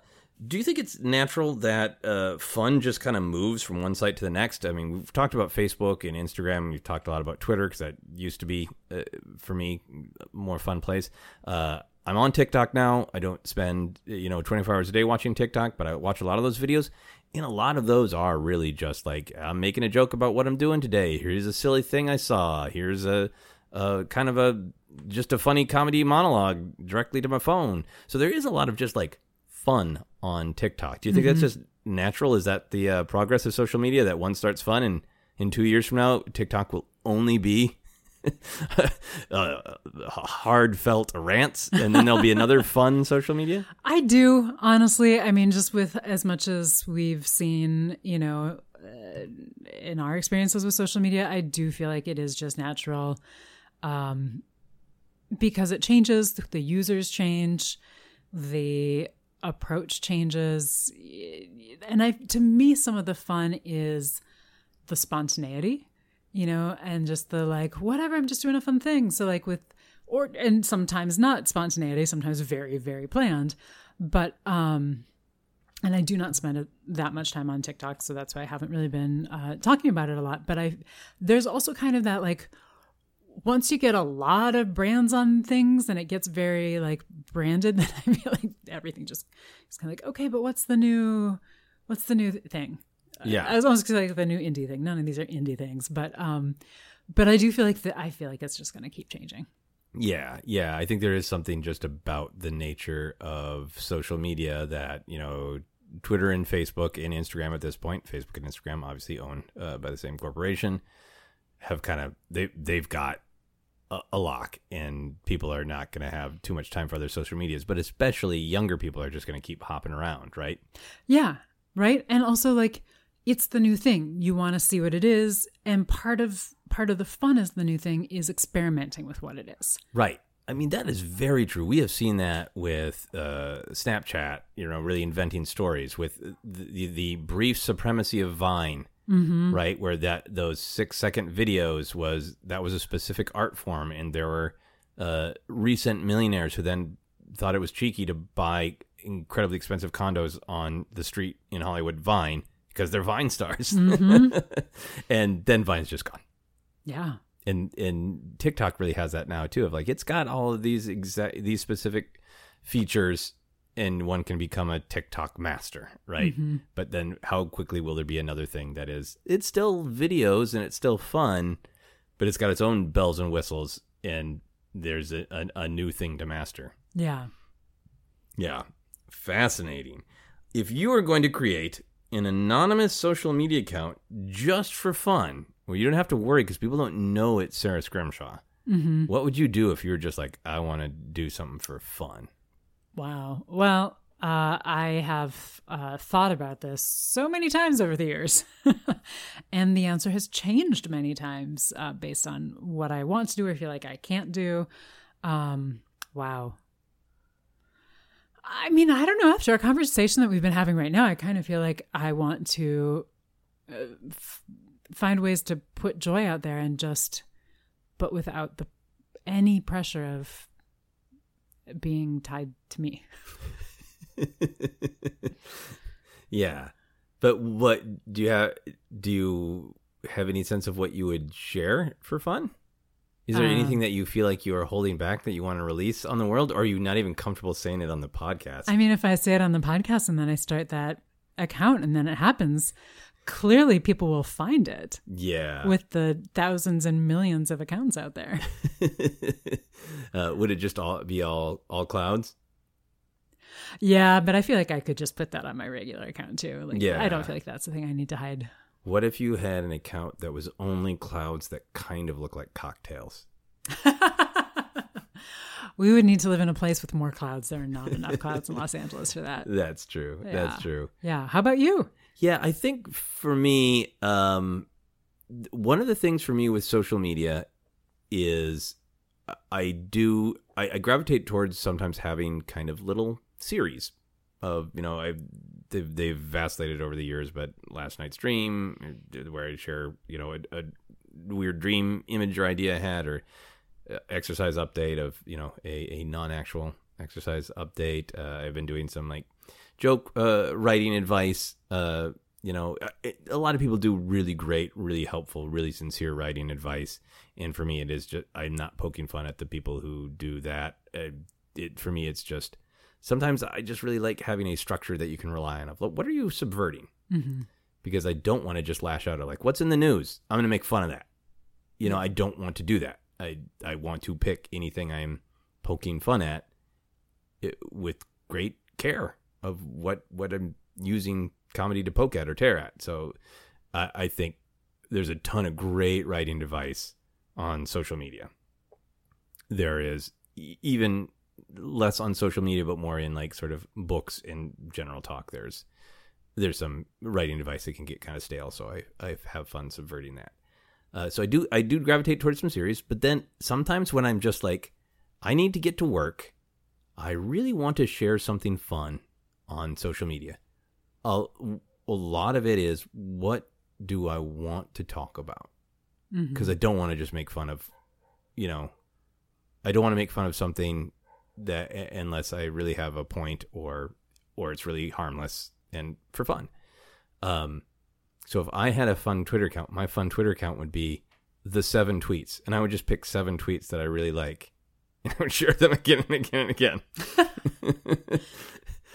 do you think it's natural that uh, fun just kind of moves from one site to the next? I mean, we've talked about Facebook and Instagram. We've talked a lot about Twitter because that used to be, uh, for me, a more fun place. Uh, I'm on TikTok now. I don't spend you know 24 hours a day watching TikTok, but I watch a lot of those videos. And a lot of those are really just like I'm making a joke about what I'm doing today. Here's a silly thing I saw. Here's a, a kind of a just a funny comedy monologue directly to my phone. So there is a lot of just like fun on TikTok. Do you think that's just natural? Is that the uh, progress of social media that one starts fun and in two years from now TikTok will only be uh, felt rants, and then there'll be another fun social media. I do, honestly. I mean, just with as much as we've seen, you know, uh, in our experiences with social media, I do feel like it is just natural um, because it changes, the users change, the approach changes. And I, to me, some of the fun is the spontaneity, you know, and just the like, whatever, I'm just doing a fun thing. So, like, with, or, and sometimes not spontaneity, sometimes very, very planned. But, um, and I do not spend that much time on TikTok, so that's why I haven't really been uh, talking about it a lot. But I, there's also kind of that like, once you get a lot of brands on things and it gets very like branded, then I feel like everything just is kind of like, okay, but what's the new, what's the new thing? Yeah, I was almost like the new indie thing. None of these are indie things, but um, but I do feel like that. I feel like it's just going to keep changing. Yeah, yeah. I think there is something just about the nature of social media that you know, Twitter and Facebook and Instagram at this point. Facebook and Instagram, obviously owned uh, by the same corporation, have kind of they they've got a, a lock, and people are not going to have too much time for other social medias. But especially younger people are just going to keep hopping around, right? Yeah, right. And also like it's the new thing. You want to see what it is, and part of part of the fun as the new thing is experimenting with what it is. Right. I mean, that is very true. We have seen that with uh, Snapchat, you know, really inventing stories with the, the brief supremacy of Vine, Mm-hmm. right? Where that those six second videos was that was a specific art form, and there were uh, recent millionaires who then thought it was cheeky to buy incredibly expensive condos on the street in Hollywood Vine because they're Vine stars, Mm-hmm. and then Vine's just gone Yeah. and and TikTok really has that now too of like it's got all of these exact these specific features and one can become a TikTok master, right? Mm-hmm. But then how quickly will there be another thing that is it's still videos and it's still fun, but it's got its own bells and whistles and there's a, a, a new thing to master. Yeah. Yeah. Fascinating. If you are going to create an anonymous social media account just for fun, where you don't have to worry because people don't know it's Sara Scrimshaw, Mm-hmm. what would you do if you were just like, I want to do something for fun? Wow. Well, uh, I have uh, thought about this so many times over the years, and the answer has changed many times uh, based on what I want to do or feel like I can't do. Um, wow. I mean, I don't know. After our conversation that we've been having right now, I kind of feel like I want to uh, f- find ways to put joy out there and just, but without the any pressure of being tied to me. yeah. But what do you have? Do you have any sense of what you would share for fun? Is there Uh, anything that you feel like you are holding back that you want to release on the world, or are you not even comfortable saying it on the podcast? I mean, if I say it on the podcast and then I start that account and then it happens, clearly people will find it yeah. with the thousands and millions of accounts out there. uh, would it just all be all all clouds? yeah, but I feel like I could just put that on my regular account too. Like, Yeah. I don't feel like that's the thing I need to hide. What if you had an account that was only clouds that kind of look like cocktails? we would need to live in a place with more clouds. There are not enough clouds in Los Angeles for that. That's true. That's true. Yeah. How about you? Yeah, I think for me, um, one of the things for me with social media is I do I, I gravitate towards sometimes having kind of little series of you know I they've, they've vacillated over the years, but last night's dream where I share you know a, a weird dream image or idea I had or uh, exercise update of you know a, a non-actual exercise update. Uh, I've been doing some like joke uh, writing advice. Uh, you know, it, a lot of people do really great, really helpful, really sincere writing advice, and for me, it is just I'm not poking fun at the people who do that. Uh, it for me, it's just sometimes I just really like having a structure that you can rely on. Of what are you subverting? Mm-hmm. Because I don't want to just lash out at like what's in the news. I'm going to make fun of that. You know, I don't want to do that. I I want to pick anything I'm poking fun at it, with great care of what what I'm using comedy to poke at or tear at. So I, think there's a ton of great writing advice on social media. There is even less on social media, but more in like sort of books and general talk. There's there's some writing advice that can get kind of stale, so I I have fun subverting that. Uh, so I do I do gravitate towards some series, but then sometimes when I'm just like I need to get to work, I really want to share something fun on social media. A, a lot of it is what do I want to talk about? Because I don't want to just make fun of, you know, I don't want to make fun of something that unless I really have a point or or it's really harmless and for fun. Um, so if I had a fun Twitter account, my fun Twitter account would be the seven tweets, and I would just pick seven tweets that I really like, and I would share them again and again and again.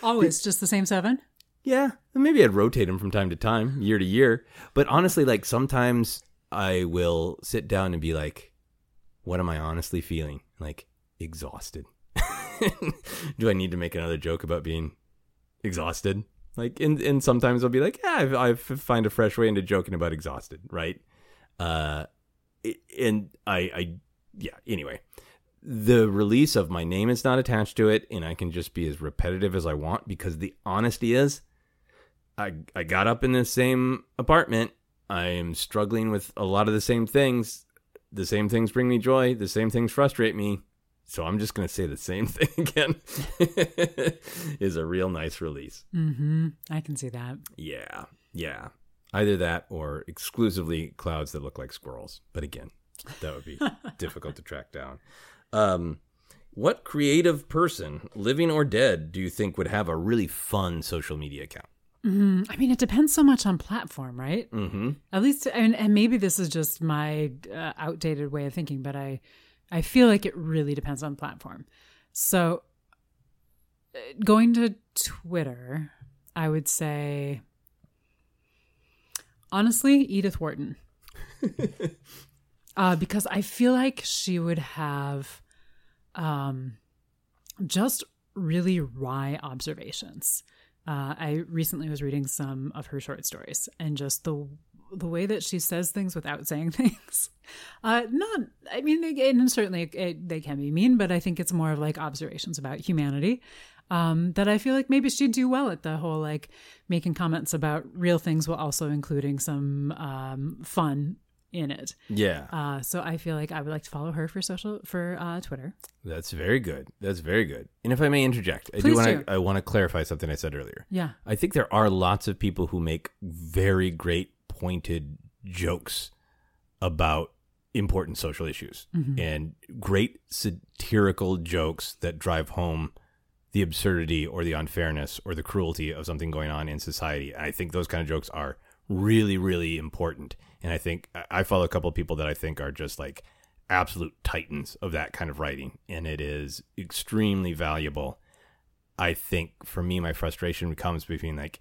Always just the same seven. Yeah, and maybe I'd rotate them from time to time, year to year. But honestly, like sometimes I will sit down and be like, "What am I honestly feeling? Like exhausted. Do I need to make another joke about being exhausted?" Like, and and sometimes I'll be like, "Yeah, I, I find a fresh way into joking about exhausted." Right? Uh, and I, I, yeah. Anyway, the release of my name is not attached to it and I can just be as repetitive as I want because the honesty is I I got up in the same apartment. I am struggling with a lot of the same things. The same things bring me joy, the same things frustrate me. So I'm just going to say the same thing again. is a real nice release. Mm-hmm. I can see that. Yeah. Yeah. Either that or exclusively clouds that look like squirrels. But again, that would be difficult to track down. Um, what creative person, living or dead, do you think would have a really fun social media account? Mm, I mean, it depends so much on platform, right? Mm-hmm. At least, and, and maybe this is just my uh, outdated way of thinking, but I, I feel like it really depends on platform. So, uh, going to Twitter, I would say, honestly, Edith Wharton, uh, because I feel like she would have, um, just really wry observations. Uh, I recently was reading some of her short stories, and just the the way that she says things without saying things. Uh, not, I mean, they, and certainly it, they can be mean, but I think it's more of like observations about humanity. Um, that I feel like maybe she'd do well at the whole like making comments about real things while also including some um, fun in it. Yeah, Uh, so I feel like I would like to follow her for social for uh, Twitter. that's very good. That's very good. And if I may interject, I do want to I want to clarify something I said earlier. Yeah. I think there are lots of people who make very great pointed jokes about important social issues and great satirical jokes that drive home the absurdity or the unfairness or the cruelty of something going on in society. I think those kind of jokes are really, really important. And I think I- follow a couple of people that I think are just like absolute titans of that kind of writing. And it is extremely valuable. I think for me, my frustration comes between like,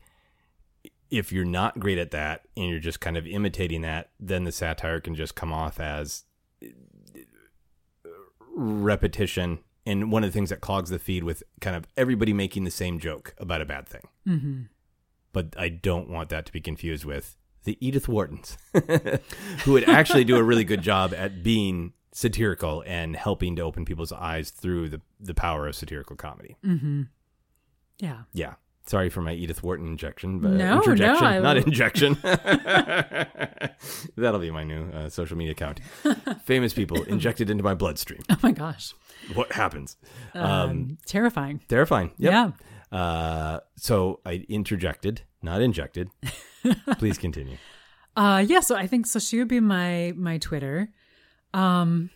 if you're not great at that and you're just kind of imitating that, then the satire can just come off as repetition. And one of the things that clogs the feed with kind of everybody making the same joke about a bad thing. Mm-hmm. But I don't want that to be confused with the Edith Whartons, who would actually do a really good job at being satirical and helping to open people's eyes through the, the power of satirical comedy. Mm-hmm. Yeah. Yeah. Sorry for my Edith Wharton injection, but No, no, interjection, I- not injection. That'll be my new uh, social media account. Famous people injected into my bloodstream. Oh my gosh. What happens? Um, terrifying. Terrifying. Yep. Yeah. Uh, so I interjected, not injected. Please continue. Uh yeah, so I think so she would be my my Twitter. Um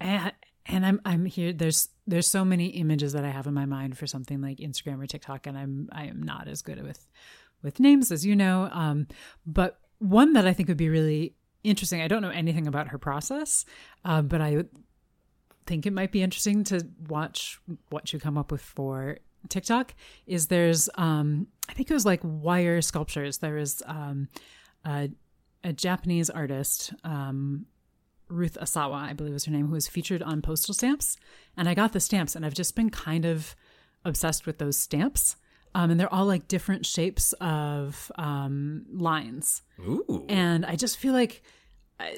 and, and I'm I'm here there's there's so many images that I have in my mind for something like Instagram or TikTok and I'm I am not as good with with names as you know. Um but one that I think would be really interesting. I don't know anything about her process, uh, but I think it might be interesting to watch what you come up with for TikTok. Is there's um I think it was like wire sculptures. There is um a, a Japanese artist, um, Ruth Asawa, I believe was her name, who was featured on postal stamps. And I got the stamps, and I've just been kind of obsessed with those stamps. Um, and they're all like different shapes of um, lines. Ooh. And I just feel like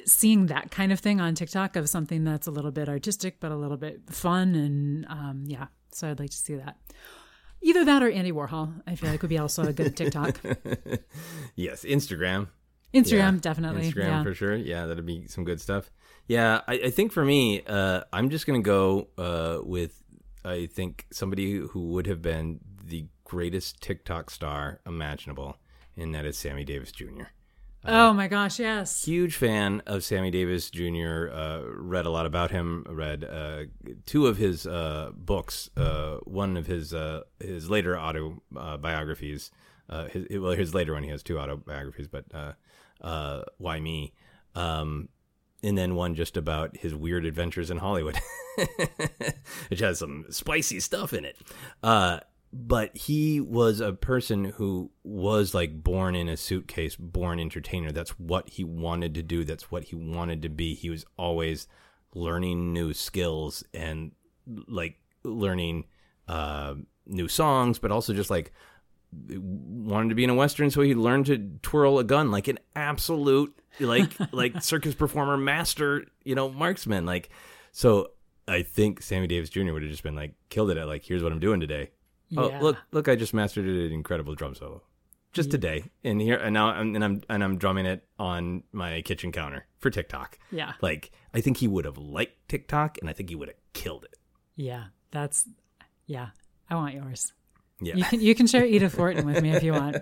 seeing that kind of thing on TikTok of something that's a little bit artistic but a little bit fun and um, yeah. So I'd like to see that. Either that or Andy Warhol. I feel like would be also a good TikTok. Yes, Instagram. Instagram Yeah, definitely. Instagram yeah. for sure. Yeah, that'd be some good stuff. Yeah, I, I think for me, uh, I'm just gonna go uh, with I think somebody who would have been the greatest TikTok star imaginable, and that is Sammy Davis Jr. oh my gosh, yes. Huge fan of Sammy Davis Jr. Uh, read a lot about him. Read uh, two of his uh, books. Uh, one of his uh, his later autobiographies. His, well, his later one he has two autobiographies, but why me? Um, and then one just about his weird adventures in Hollywood, which has some spicy stuff in it. But he was a person who was like born in a suitcase, born entertainer. That's what he wanted to do. That's what he wanted to be. He was always learning new skills and like learning uh, new songs, but also just like wanted to be in a western, so he learned to twirl a gun like an absolute like like circus performer master, you know, marksman. Like so I think Sammy Davis Jr. would have just been like killed it at like here's what I'm doing today. Oh look look I just mastered an incredible drum solo. Just today. And here and now I'm and I'm and I'm drumming it on my kitchen counter for TikTok. Yeah. Like I think he would have liked TikTok and I think he would have killed it. Yeah. That's yeah. I want yours. Yeah. You can you can share Edith Wharton with me if you want.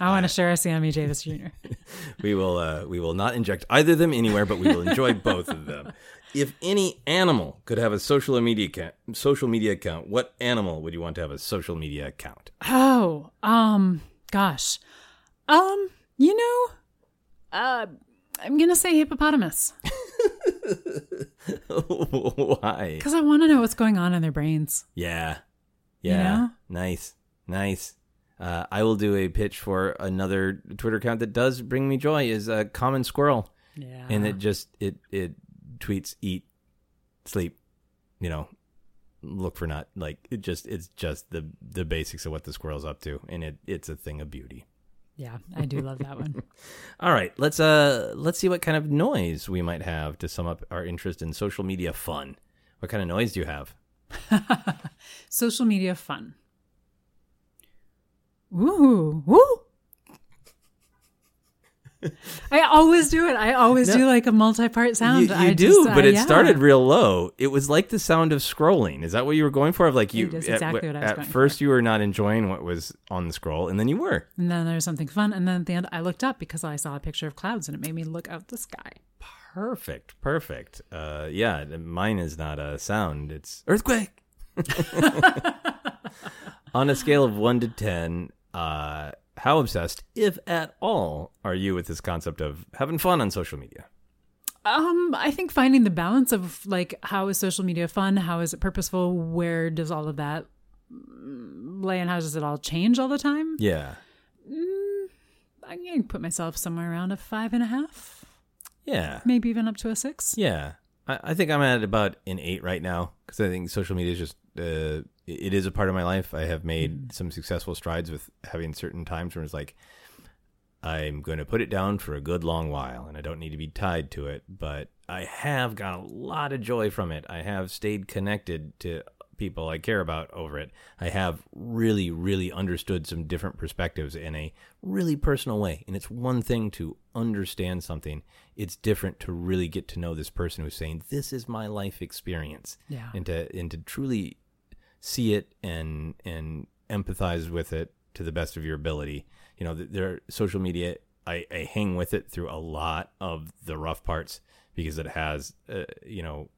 I want to share a Sammy Davis Jr. we will uh, we will not inject either of them anywhere, but we will enjoy both of them. If any animal could have a social media account, social media account, what animal would you want to have a social media account? Oh, um, gosh, um, you know, uh, I'm gonna say hippopotamus Why? because I want to know what's going on in their brains. Yeah, yeah, know? nice, nice. Uh, I will do a pitch for another Twitter account that does bring me joy. Is a common squirrel. Yeah, and it just it it tweets eat sleep you know look for not like it just it's just the the basics of what the squirrel's up to and it it's a thing of beauty yeah, I do love that one. all right let's uh let's see what kind of noise we might have to sum up our interest in social media fun what kind of noise do you have Social media fun. Ooh, woo. I always do it. I always No. do like a multi-part sound. you, you I do just, but uh, it yeah. started real low it was like the sound of scrolling is that what you were going for of like you It is at- what I was at going for. first you were not enjoying what was on the scroll and then you were And then there was something fun. And then at the end, I looked up because I saw a picture of clouds and it made me look out the sky. Perfect, perfect. Uh, yeah, mine is not a sound; it's earthquake. On a scale of one to ten, uh, how obsessed, if at all, are you with this concept of having fun on social media? Um, I think finding the balance of like how is social media fun? How is it purposeful? Where does all of that mm, lay and how does it all change all the time? Yeah, I can put myself somewhere around a five and a half, yeah, maybe even up to a six. yeah. I, I think I'm at about an eight right now because I think social media is just uh, it is a part of my life. I have made some successful strides with having certain times where it's like I'm going to put it down for a good long while and I don't need to be tied to it, but I have got a lot of joy from it. I have stayed connected to people I care about over it. I have really, really understood some different perspectives in a really personal way. And it's one thing to understand something, it's different to really get to know this person who's saying, This is my life experience. Yeah. And to and to truly see it and and empathize with it to the best of your ability. You know, th- there social media. I, I hang with it through a lot of the rough parts because it has, uh, you know,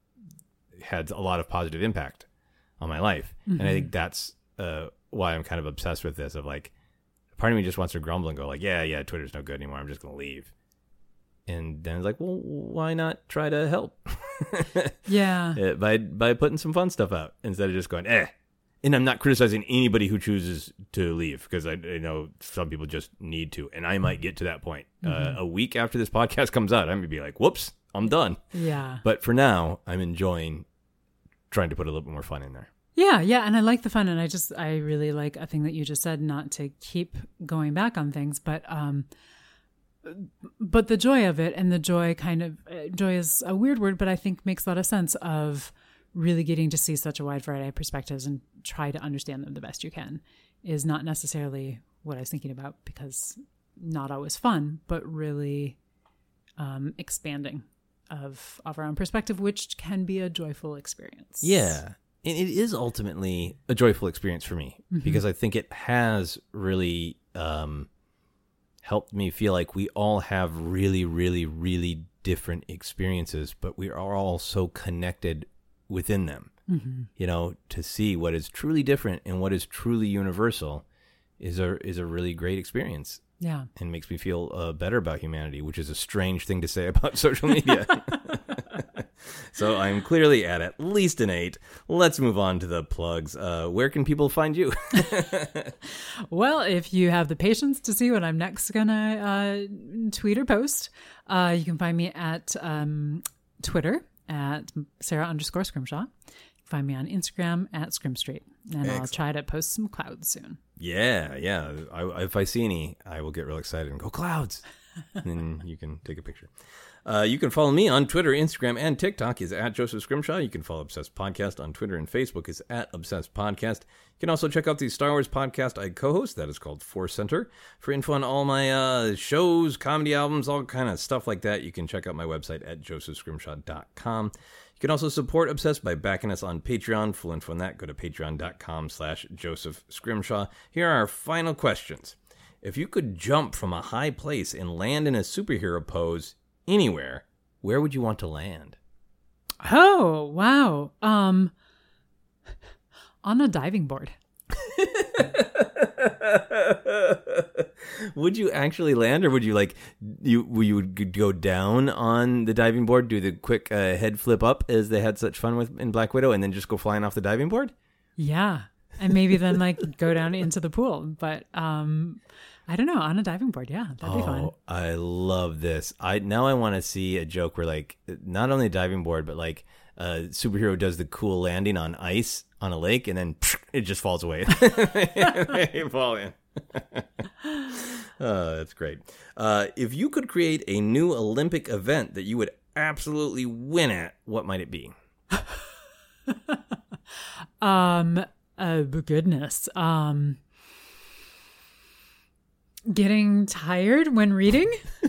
had a lot of positive impact on my life, and I think that's uh, why I'm kind of obsessed with this. Of like, part of me just wants to grumble and go like, yeah, yeah, Twitter's no good anymore. I'm just gonna leave. And then it's like, well, why not try to help? Yeah. uh, by by putting some fun stuff out instead of just going eh. And I'm not criticizing anybody who chooses to leave because I, I know some people just need to, and I might get to that point. Uh, a week after this podcast comes out, I'm gonna be like, "Whoops, I'm done." Yeah. But for now, I'm enjoying trying to put a little bit more fun in there. Yeah, yeah, and I like the fun, and I just I really like a thing that you just said, not to keep going back on things, but um, but the joy of it and the joy kind of uh, joy is a weird word but i think makes a lot of sense of really getting to see such a wide variety of perspectives and try to understand them the best you can is not necessarily what i was thinking about because not always fun but really um, expanding of of our own perspective which can be a joyful experience Yeah. And it is ultimately a joyful experience for me because I think it has really um, helped me feel like we all have really, really, really different experiences, but we are all so connected within them. You know, to see what is truly different and what is truly universal is a is a really great experience yeah and makes me feel uh, better about humanity, which is a strange thing to say about social media. so I'm clearly at at least an eight. Let's move on to the plugs. Uh, where can people find you? Well, if you have the patience to see what I'm next gonna uh, tweet or post, uh, you can find me at um, Twitter at Sara underscore Scrimshaw. Find me on Instagram at Scrim Street, and I'll try to post some clouds soon. yeah, yeah. I, if I see any, I will get real excited and go clouds. and then you can take a picture. Uh, you can follow me on Twitter, Instagram, and TikTok is at Joseph Scrimshaw. You can follow Obsessed Podcast on Twitter and Facebook is at Obsessed Podcast. You can also check out the Star Wars podcast I co-host. That is called Force Center. For info on all my uh, shows, comedy albums, all kind of stuff like that, you can check out my website at josephscrimshaw.com. You can also support Obsessed by backing us on Patreon. Full info on that, go to patreon.com slash Joseph Scrimshaw. Here are our final questions. If you could jump from a high place and land in a superhero pose anywhere, where would you want to land? Oh wow! Um, on a diving board. would you actually land, or would you like you you would go down on the diving board, do the quick uh, head flip up as they had such fun with in Black Widow, and then just go flying off the diving board? Yeah, and maybe then like go down into the pool. But um, I don't know on a diving board. Yeah, that'd be fun. Oh, I love this. I now I want to see a joke where like not only a diving board, but like a superhero does the cool landing on ice on a lake, and then it just falls away. they fall in. oh, that's great. Uh, if you could create a new Olympic event that you would absolutely win at, what might it be? Um, oh goodness. Um, getting tired when reading.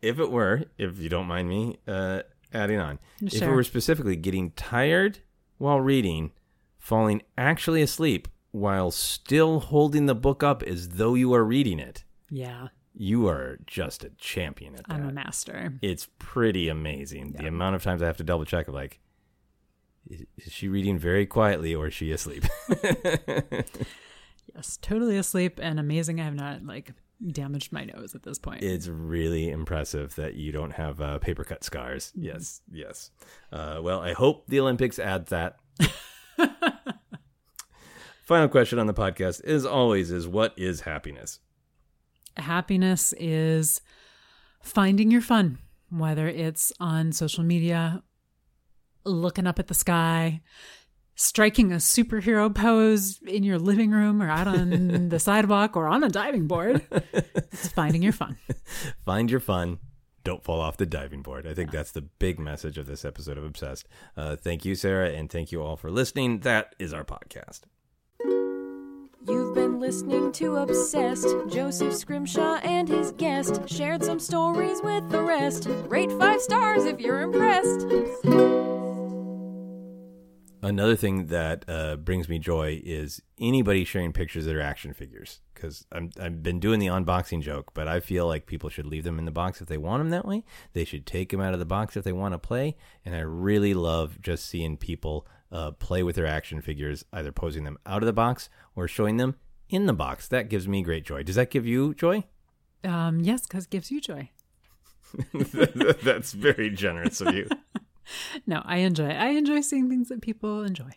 if it were, if you don't mind me uh, adding on, if it Sure. were specifically getting tired while reading, falling actually asleep while still holding the book up as though you are reading it, Yeah, you are just a champion at that. I'm a master. it's pretty amazing the amount of times I have to double check. Of like, is, is she reading very quietly or is she asleep? Yes, totally asleep and amazing. I have not like damaged my nose at this point. it's really impressive that you don't have uh, paper cut scars. Mm-hmm. Yes, yes. Uh, well, I hope the Olympics add that. Final question on the podcast, as always, is what is happiness? Happiness is finding your fun, whether it's on social media, looking up at the sky, striking a superhero pose in your living room or out on the sidewalk or on a diving board. It's finding your fun. Find your fun. Don't fall off the diving board. I think that's the big message of this episode of Obsessed. Uh, thank you, Sara, and thank you all for listening. That is our podcast. You've been listening to Obsessed. Joseph Scrimshaw and his guest shared some stories with the rest. Rate five stars if you're impressed. Another thing that uh, brings me joy is anybody sharing pictures of their action figures. Because I've been doing the unboxing joke, but I feel like people should leave them in the box if they want them that way. They should take them out of the box if they want to play. And I really love just seeing people uh, play with their action figures, either posing them out of the box or showing them in the box. That gives me great joy. Does that give you joy? Um, yes, because it gives you joy. That's very generous of you. No, I enjoy it. I enjoy seeing things that people enjoy.